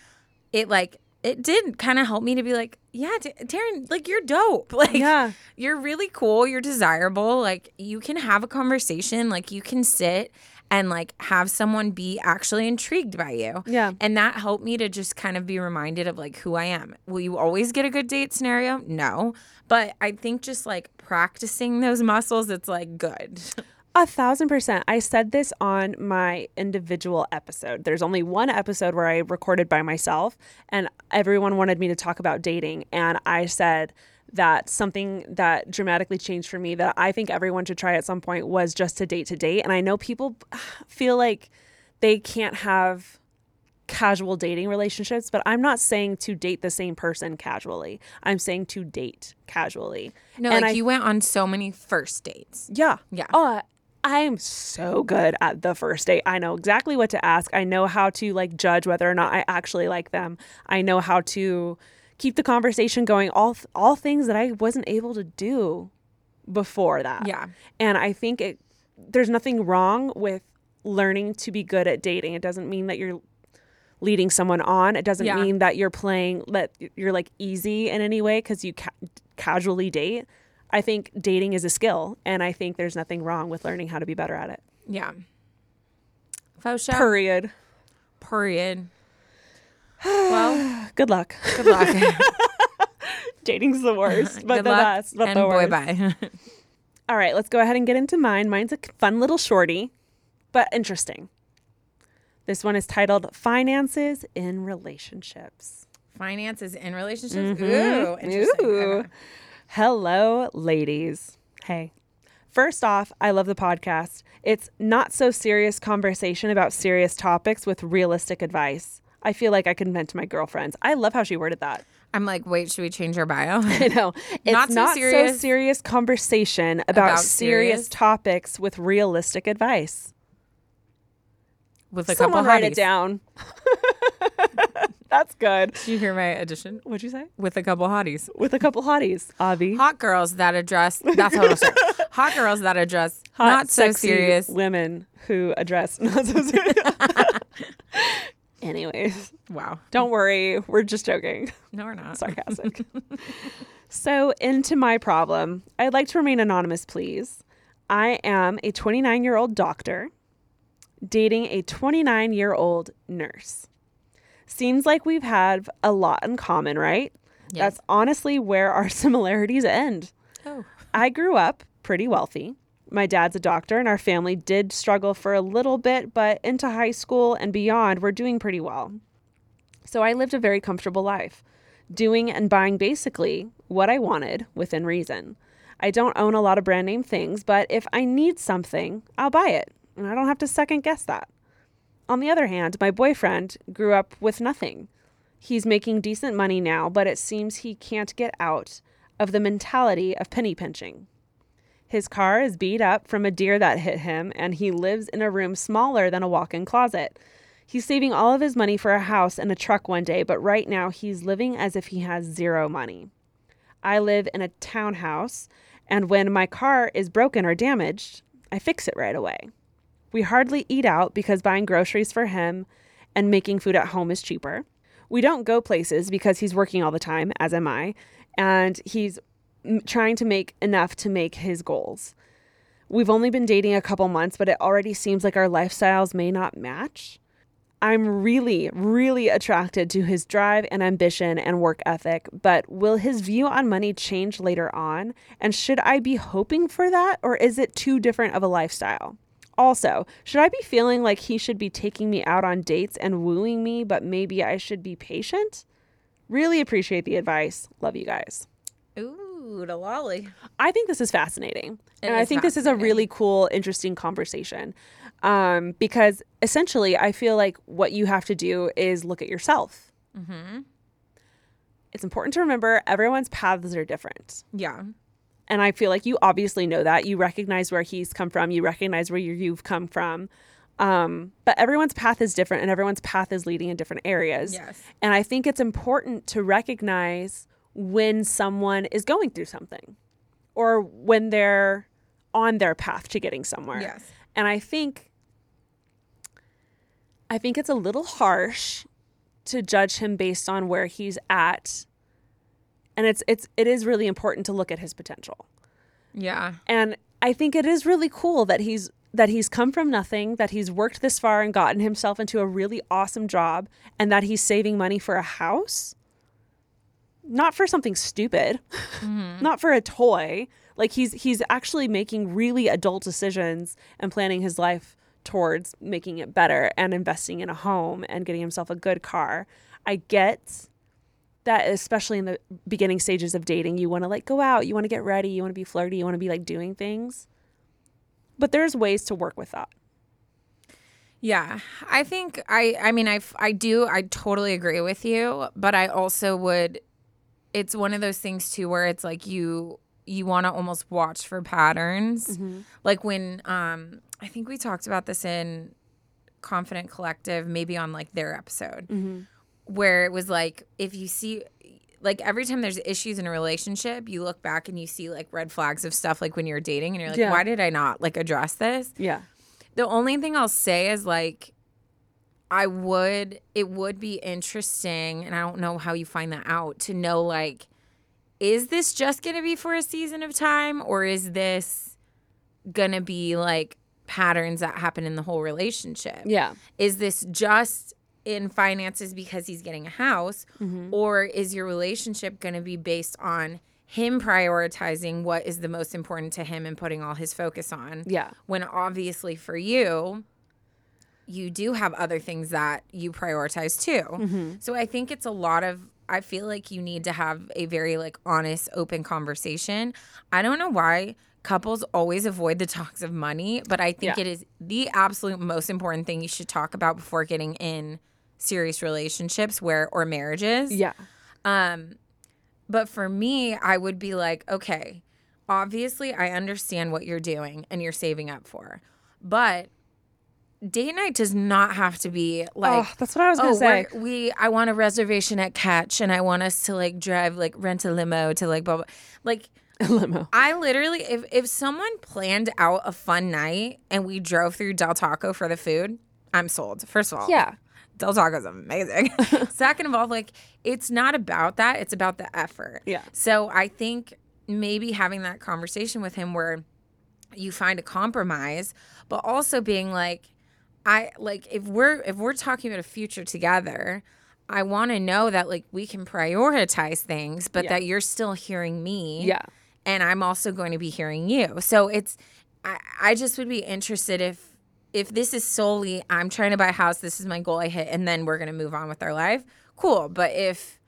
[SPEAKER 1] it like it did kind of help me to be like, yeah, T- Taryn, like you're dope. Like
[SPEAKER 2] Yeah.
[SPEAKER 1] you're really cool. You're desirable. Like you can have a conversation. Like you can sit and like have someone be actually intrigued by you.
[SPEAKER 2] Yeah.
[SPEAKER 1] And that helped me to just kind of be reminded of like who I am. Will you always get a good date scenario? No. But I think just like practicing those muscles, it's like good.
[SPEAKER 2] A thousand percent. I said this on my individual episode. There's only one episode where I recorded by myself, and everyone wanted me to talk about dating. And I said that something that dramatically changed for me that I think everyone should try at some point was just to date to date. And I know people feel like they can't have casual dating relationships, but I'm not saying to date the same person casually. I'm saying to date casually.
[SPEAKER 1] No,
[SPEAKER 2] And
[SPEAKER 1] like
[SPEAKER 2] I-
[SPEAKER 1] you went on so many first dates.
[SPEAKER 2] yeah.
[SPEAKER 1] Yeah.
[SPEAKER 2] Oh, I'm so good at the first date. I know exactly what to ask. I know how to like judge whether or not I actually like them. I know how to keep the conversation going. All all things that I wasn't able to do before that.
[SPEAKER 1] Yeah.
[SPEAKER 2] And I think it there's nothing wrong with learning to be good at dating. It doesn't mean that you're leading someone on. It doesn't
[SPEAKER 1] Yeah.
[SPEAKER 2] mean that you're playing that you're like easy in any way cuz you ca- casually date. I think dating is a skill and I think there's nothing wrong with learning how to be better at it.
[SPEAKER 1] Yeah. Faux show.
[SPEAKER 2] Period.
[SPEAKER 1] Period. Well,
[SPEAKER 2] Good luck.
[SPEAKER 1] good luck.
[SPEAKER 2] Dating's the worst, but
[SPEAKER 1] good
[SPEAKER 2] the
[SPEAKER 1] luck
[SPEAKER 2] best, but
[SPEAKER 1] and
[SPEAKER 2] the
[SPEAKER 1] boy
[SPEAKER 2] worst.
[SPEAKER 1] bye.
[SPEAKER 2] All right, let's go ahead and get into mine. Mine's a fun little shorty, but interesting. This one is titled Finances in Relationships.
[SPEAKER 1] Finances in relationships. Mm-hmm. Ooh, interesting.
[SPEAKER 2] Ooh.
[SPEAKER 1] Okay.
[SPEAKER 2] Hello, ladies. Hey. First off, I love the podcast. It's not so serious conversation about serious topics with realistic advice. I feel like I can vent to my girlfriends. I love how she worded that.
[SPEAKER 1] I'm like, wait, should we change our bio?
[SPEAKER 2] I know. It's
[SPEAKER 1] Not
[SPEAKER 2] not,
[SPEAKER 1] so
[SPEAKER 2] so,
[SPEAKER 1] serious.
[SPEAKER 2] serious. conversation about,
[SPEAKER 1] About
[SPEAKER 2] serious?
[SPEAKER 1] serious?
[SPEAKER 2] topics with realistic advice.
[SPEAKER 1] With a
[SPEAKER 2] Someone
[SPEAKER 1] couple
[SPEAKER 2] write
[SPEAKER 1] hotties.
[SPEAKER 2] it down. That's good.
[SPEAKER 1] Did you hear my addition?
[SPEAKER 2] What'd you say?
[SPEAKER 1] With a couple hotties.
[SPEAKER 2] With a couple hotties, Avi.
[SPEAKER 1] Hot girls that address. That's how it'll start. Hot girls that address.
[SPEAKER 2] Hot,
[SPEAKER 1] not so serious.
[SPEAKER 2] women who address not so serious. Anyways,
[SPEAKER 1] Wow.
[SPEAKER 2] don't worry, we're just joking.
[SPEAKER 1] No, we're not.
[SPEAKER 2] Sarcastic. so, into my problem. I'd like to remain anonymous, please. I am a 29 year old doctor dating a 29 year old nurse. Seems like we've had a lot in common, right? That's honestly where our similarities end.
[SPEAKER 1] Oh.
[SPEAKER 2] I grew up pretty wealthy. My dad's a doctor, and our family did struggle for a little bit, but into high school and beyond, we're doing pretty well. So I lived a very comfortable life, doing and buying basically what I wanted within reason. I don't own a lot of brand name things, but if I need something, I'll buy it, and I don't have to second guess that. On the other hand, my boyfriend grew up with nothing. He's making decent money now, but it seems he can't get out of the mentality of penny pinching. His car is beat up from a deer that hit him, and he lives in a room smaller than a walk in closet. He's saving all of his money for a house and a truck one day, but right now he's living as if he has zero money. I live in a townhouse, and when my car is broken or damaged, I fix it right away. We hardly eat out because buying groceries for him and making food at home is cheaper. We don't go places because he's working all the time, as am I, and he's trying to make enough to make his goals. We've only been dating a couple months, but it already seems like our lifestyles may not match. I'm really, really attracted to his drive and ambition and work ethic, but will his view on money change later on? And should I be hoping for that, or is it too different of a lifestyle? Also, should I be feeling like he should be taking me out on dates and wooing me, but maybe I should be patient? Really appreciate the advice. Love you guys.
[SPEAKER 1] Ooh, the lolly.
[SPEAKER 2] I think this is fascinating.
[SPEAKER 1] It
[SPEAKER 2] and I think this is a really cool, interesting conversation. Um, because essentially, I feel like what you have to do is look at yourself.
[SPEAKER 1] Mm-hmm.
[SPEAKER 2] It's important to remember everyone's paths are different.
[SPEAKER 1] Yeah.
[SPEAKER 2] And I feel like you obviously know that. You recognize where he's come from, you recognize where you- you've come from. Um, but everyone's path is different and everyone's path is leading in different areas.
[SPEAKER 1] Yes.
[SPEAKER 2] And I think it's important to recognize when someone is going through something or when they're on their path to getting somewhere.
[SPEAKER 1] Yes.
[SPEAKER 2] And I think I think it's a little harsh to judge him based on where he's at. And it's it's it is really important to look at his potential.
[SPEAKER 1] Yeah.
[SPEAKER 2] And I think it is really cool that he's that he's come from nothing, that he's worked this far and gotten himself into a really awesome job and that he's saving money for a house. Not for something stupid. Mm-hmm. not for a toy. Like he's he's actually making really adult decisions and planning his life towards making it better and investing in a home and getting himself a good car. I get that especially in the beginning stages of dating, you want to like go out, you want to get ready, you want to be flirty, you want to be like doing things. But there's ways to work with that.
[SPEAKER 1] Yeah, I think I. I mean, I I do. I totally agree with you, but I also would. It's one of those things too, where it's like you you want to almost watch for patterns, like when um I think we talked about this in Confident Collective, maybe on like their episode, where it was like if you see. Like every time there's issues in a relationship, you look back and you see like red flags of stuff like when you're dating and you're like,
[SPEAKER 2] Yeah.
[SPEAKER 1] why did I not like address this?
[SPEAKER 2] Yeah.
[SPEAKER 1] The only thing I'll say is like I would it would be interesting and I don't know how you find that out to know like is this just going to be for a season of time or is this going to be like patterns that happen in the whole relationship?
[SPEAKER 2] Yeah.
[SPEAKER 1] Is this just in finances because he's getting a house mm-hmm. or is your relationship going to be based on him prioritizing what is the most important to him and putting all his focus on?
[SPEAKER 2] Yeah.
[SPEAKER 1] when obviously for you you do have other things that you prioritize too mm-hmm. so i think it's a lot of i feel like you need to have a very like honest open conversation i don't know why couples always avoid the talks of money but i think
[SPEAKER 2] Yeah.
[SPEAKER 1] it is the absolute most important thing you should talk about before getting in serious relationships where or marriages
[SPEAKER 2] Yeah.
[SPEAKER 1] um, but for me, I would be like, okay, obviously, I understand what you're doing and you're saving up for, but date night does not have to be like
[SPEAKER 2] oh, that's what I was gonna
[SPEAKER 1] oh,
[SPEAKER 2] say.
[SPEAKER 1] we're- I want a reservation at Catch and I want us to like drive like rent a limo to like blah blah like
[SPEAKER 2] Limo.
[SPEAKER 1] I literally if if someone planned out a fun night and we drove through Del Taco for the food, I'm sold. First of all.
[SPEAKER 2] Yeah.
[SPEAKER 1] Del Taco's amazing. Second of all, like it's not about that, it's about the effort.
[SPEAKER 2] Yeah.
[SPEAKER 1] So I think maybe having that conversation with him where you find a compromise, but also being like, I like if we're if we're talking about a future together, I want to know that like we can prioritize things, but
[SPEAKER 2] Yeah.
[SPEAKER 1] that you're still hearing me.
[SPEAKER 2] Yeah.
[SPEAKER 1] And I'm also going to be hearing you. So it's I, I just would be interested if if this is solely I'm trying to buy a house, this is my goal I hit, and then we're gonna move on with our life, cool. But if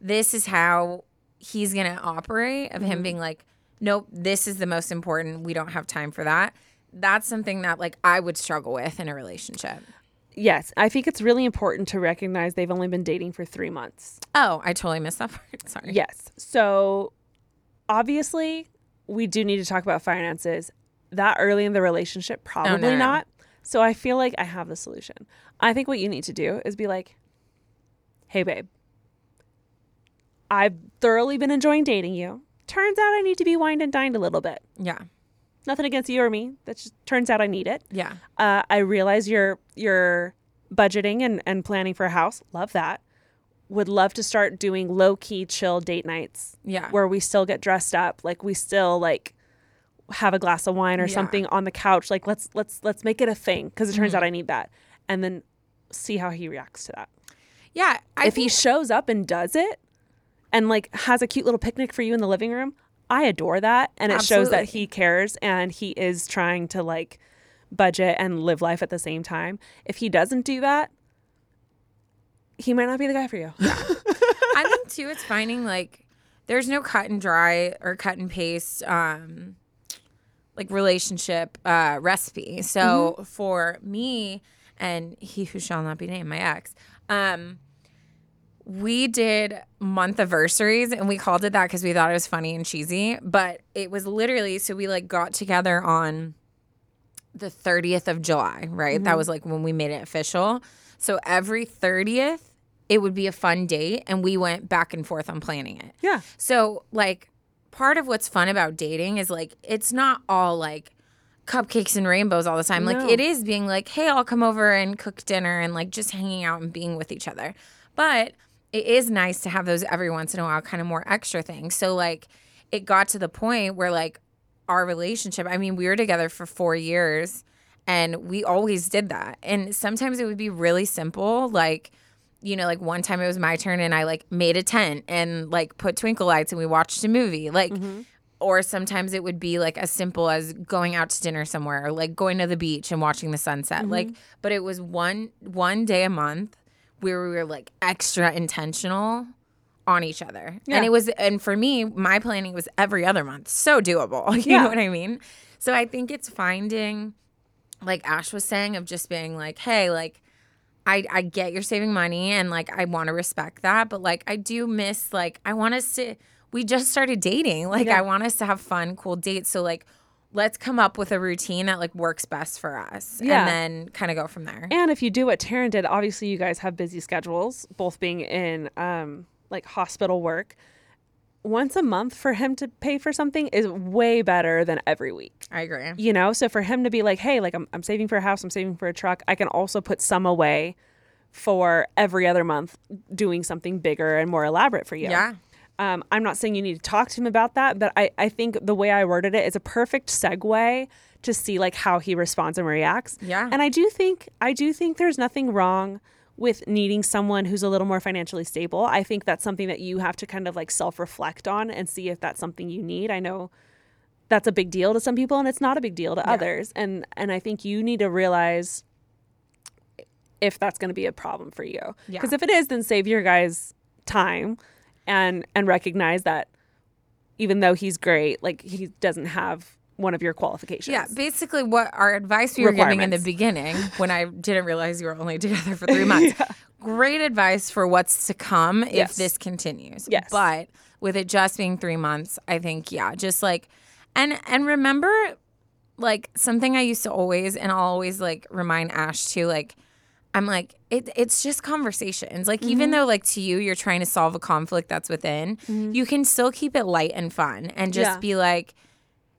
[SPEAKER 1] this is how he's gonna operate, of
[SPEAKER 2] Mm-hmm.
[SPEAKER 1] him being like, Nope, this is the most important. We don't have time for that. That's something that like I would struggle with in a relationship.
[SPEAKER 2] Yes, I think it's really important to recognize they've only been dating for three months.
[SPEAKER 1] Oh, I totally missed that part. Sorry.
[SPEAKER 2] Yes. So obviously, we do need to talk about finances. That early in the relationship, probably
[SPEAKER 1] no, no.
[SPEAKER 2] not. So I feel like I have the solution. I think what you need to do is be like, hey, babe, I've thoroughly been enjoying dating you. Turns out I need to be wined and dined a little bit.
[SPEAKER 1] Yeah.
[SPEAKER 2] Nothing against you or me. That just turns out I need it.
[SPEAKER 1] Yeah.
[SPEAKER 2] Uh, I realize you're you're budgeting and, and planning for a house. Love that. Would love to start doing low key chill date nights.
[SPEAKER 1] Yeah.
[SPEAKER 2] Where we still get dressed up, like we still like have a glass of wine or
[SPEAKER 1] Yeah.
[SPEAKER 2] something on the couch. Like let's let's let's make it a thing because it turns
[SPEAKER 1] Mm-hmm.
[SPEAKER 2] out I need that. And then see how he reacts to that.
[SPEAKER 1] Yeah. I
[SPEAKER 2] if he shows up and does it and like has a cute little picnic for you in the living room, I adore that. And it shows that he cares and he is trying to like budget and live life at the same time. If he doesn't do that, he might not be the guy for you.
[SPEAKER 1] I think too, it's finding like there's no cut and dry or cut and paste um like relationship uh recipe. So for me and he who shall not be named, my ex, um we did month anniversaries and we called it that because we thought it was funny and cheesy. But it was literally so we like got together on the 30th of July, right? That was like when we made it official. So every 30th, it would be a fun date and we went back and forth on planning it.
[SPEAKER 2] Yeah.
[SPEAKER 1] So, like, part of what's fun about dating is like, it's not all like cupcakes and rainbows all the time. Like, it is being like, hey, I'll come over and cook dinner and like just hanging out and being with each other. But it is nice to have those every once in a while, kind of more extra things. So, like, it got to the point where like our relationship, I mean, we were together for four years and we always did that. And sometimes it would be really simple, like, you know, like one time it was my turn and I like made a tent and like put twinkle lights and we watched a movie. Like, mm-hmm. or sometimes it would be like as simple as going out to dinner somewhere or like going to the beach and watching the sunset. Mm-hmm. Like, but it was one one day a month where we were like extra intentional on each other.
[SPEAKER 2] Yeah.
[SPEAKER 1] And it was and for me, my planning was every other month. So doable. You
[SPEAKER 2] Yeah.
[SPEAKER 1] know what I mean? So I think it's finding like Ash was saying of just being like, hey, like I I get you're saving money and like I want to respect that, but like I do miss like I want us to we just started dating. Like I want us to have fun, cool dates. So like let's come up with a routine that like works best for us
[SPEAKER 2] Yeah.
[SPEAKER 1] and then kind of go from there.
[SPEAKER 2] And if you do what Taryn did, obviously you guys have busy schedules, both being in um, like hospital work. Once a month for him to pay for something is way better than every week.
[SPEAKER 1] I agree.
[SPEAKER 2] You know, so for him to be like, hey, like I'm, I'm saving for a house, I'm saving for a truck, I can also put some away for every other month doing something bigger and more elaborate for you.
[SPEAKER 1] Yeah.
[SPEAKER 2] Um, I'm not saying you need to talk to him about that, but I, I think the way I worded it is a perfect segue to see like how he responds and reacts.
[SPEAKER 1] Yeah.
[SPEAKER 2] And I do think I do think there's nothing wrong with needing someone who's a little more financially stable. I think that's something that you have to kind of like self-reflect on and see if that's something you need. I know that's a big deal to some people and it's not a big deal to others. And and I think you need to realize if that's going to be a problem for you.
[SPEAKER 1] Yeah.
[SPEAKER 2] Because if it is, then save your guys time and and recognize that even though he's great, like he doesn't have one of your qualifications.
[SPEAKER 1] Yeah, basically what our advice we were giving in the beginning when I didn't realize you were only together for three months. Great advice for what's to come if this continues.
[SPEAKER 2] Yes.
[SPEAKER 1] But with it just being three months, I think, yeah, just like and and remember like something I used to always, and I'll always like remind Ash too, like, I'm like, it, it's just conversations. Like, even mm-hmm. though, like, to you, you're trying to solve a conflict that's within, mm-hmm. you can still keep it light and fun and just
[SPEAKER 2] Yeah.
[SPEAKER 1] be like,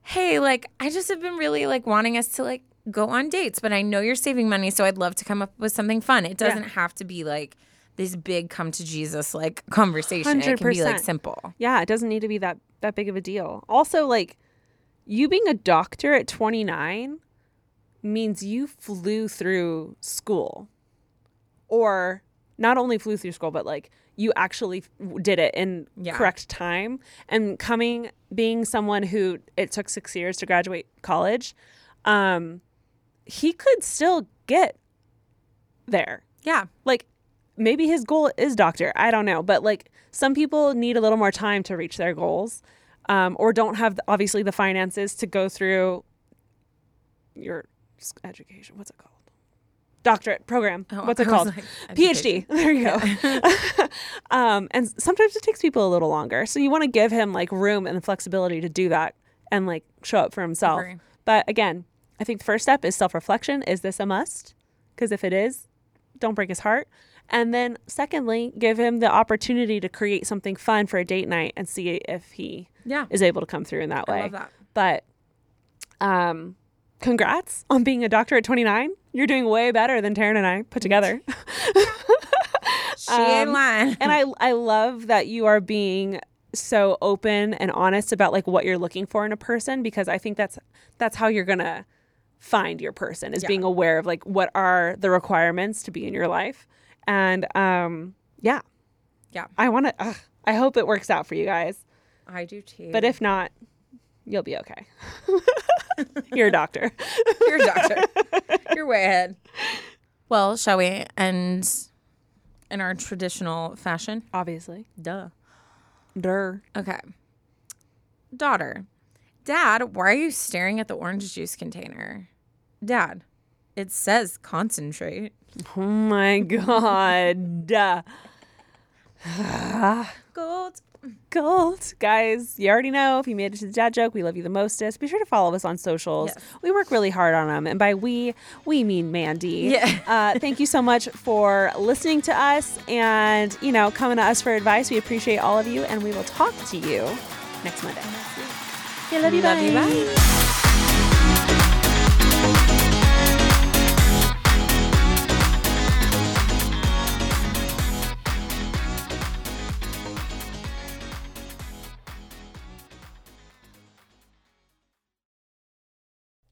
[SPEAKER 1] hey, like, I just have been really like wanting us to like go on dates, but I know you're saving money. So I'd love to come up with something fun. It doesn't have to be like this big come to Jesus like conversation. It can be like simple.
[SPEAKER 2] Yeah, it doesn't need to be that that big of a deal. Also, like you being a doctor at 29 means you flew through school. Or not only flew through school, but like you actually did it in
[SPEAKER 1] Yeah.
[SPEAKER 2] correct time and coming being someone who it took 6 years to graduate college, um he could still get there
[SPEAKER 1] Yeah.
[SPEAKER 2] like maybe his goal is doctor i don't know but like some people need a little more time to reach their goals um, or don't have obviously the finances to go through your education what's it called doctorate program
[SPEAKER 1] Oh,
[SPEAKER 2] what's it called
[SPEAKER 1] like,
[SPEAKER 2] phd there you go um, and sometimes it takes people a little longer so you want to give him like room and the flexibility to do that and like show up for himself
[SPEAKER 1] Agree.
[SPEAKER 2] but again i think the first step is self-reflection is this a must because if it is don't break his heart. And then, secondly, give him the opportunity to create something fun for a date night and see if he
[SPEAKER 1] Yeah.
[SPEAKER 2] is able to come through in that way.
[SPEAKER 1] I love that.
[SPEAKER 2] But, um, congrats on being a doctor at 29. You're doing way better than Taryn and I put together.
[SPEAKER 1] She
[SPEAKER 2] Um,
[SPEAKER 1] lying.
[SPEAKER 2] and I, I love that you are being so open and honest about like what you're looking for in a person because I think that's that's how you're gonna find your person is being aware of like what are the requirements to be in your life and um yeah
[SPEAKER 1] Yeah.
[SPEAKER 2] i want to i hope it works out for you guys
[SPEAKER 1] I do too.
[SPEAKER 2] but if not you'll be okay you're a doctor
[SPEAKER 1] you're a doctor, you're way ahead. Well, shall we end in our traditional fashion?
[SPEAKER 2] obviously
[SPEAKER 1] Duh.
[SPEAKER 2] Durr.
[SPEAKER 1] Okay. Daughter, Dad, why are you staring at the orange juice container? Dad, it says concentrate.
[SPEAKER 2] oh my god Duh.
[SPEAKER 1] Gold.
[SPEAKER 2] Gold guys you already know if you made it to the dad joke we love you the mostest be sure to follow us on socials
[SPEAKER 1] Yes.
[SPEAKER 2] we work really hard on them and by we we mean mandy
[SPEAKER 1] Yeah.
[SPEAKER 2] uh, thank you so much for listening to us and you know coming to us for advice we appreciate all of you and we will talk to you next monday yeah, love you
[SPEAKER 1] Love you. Bye.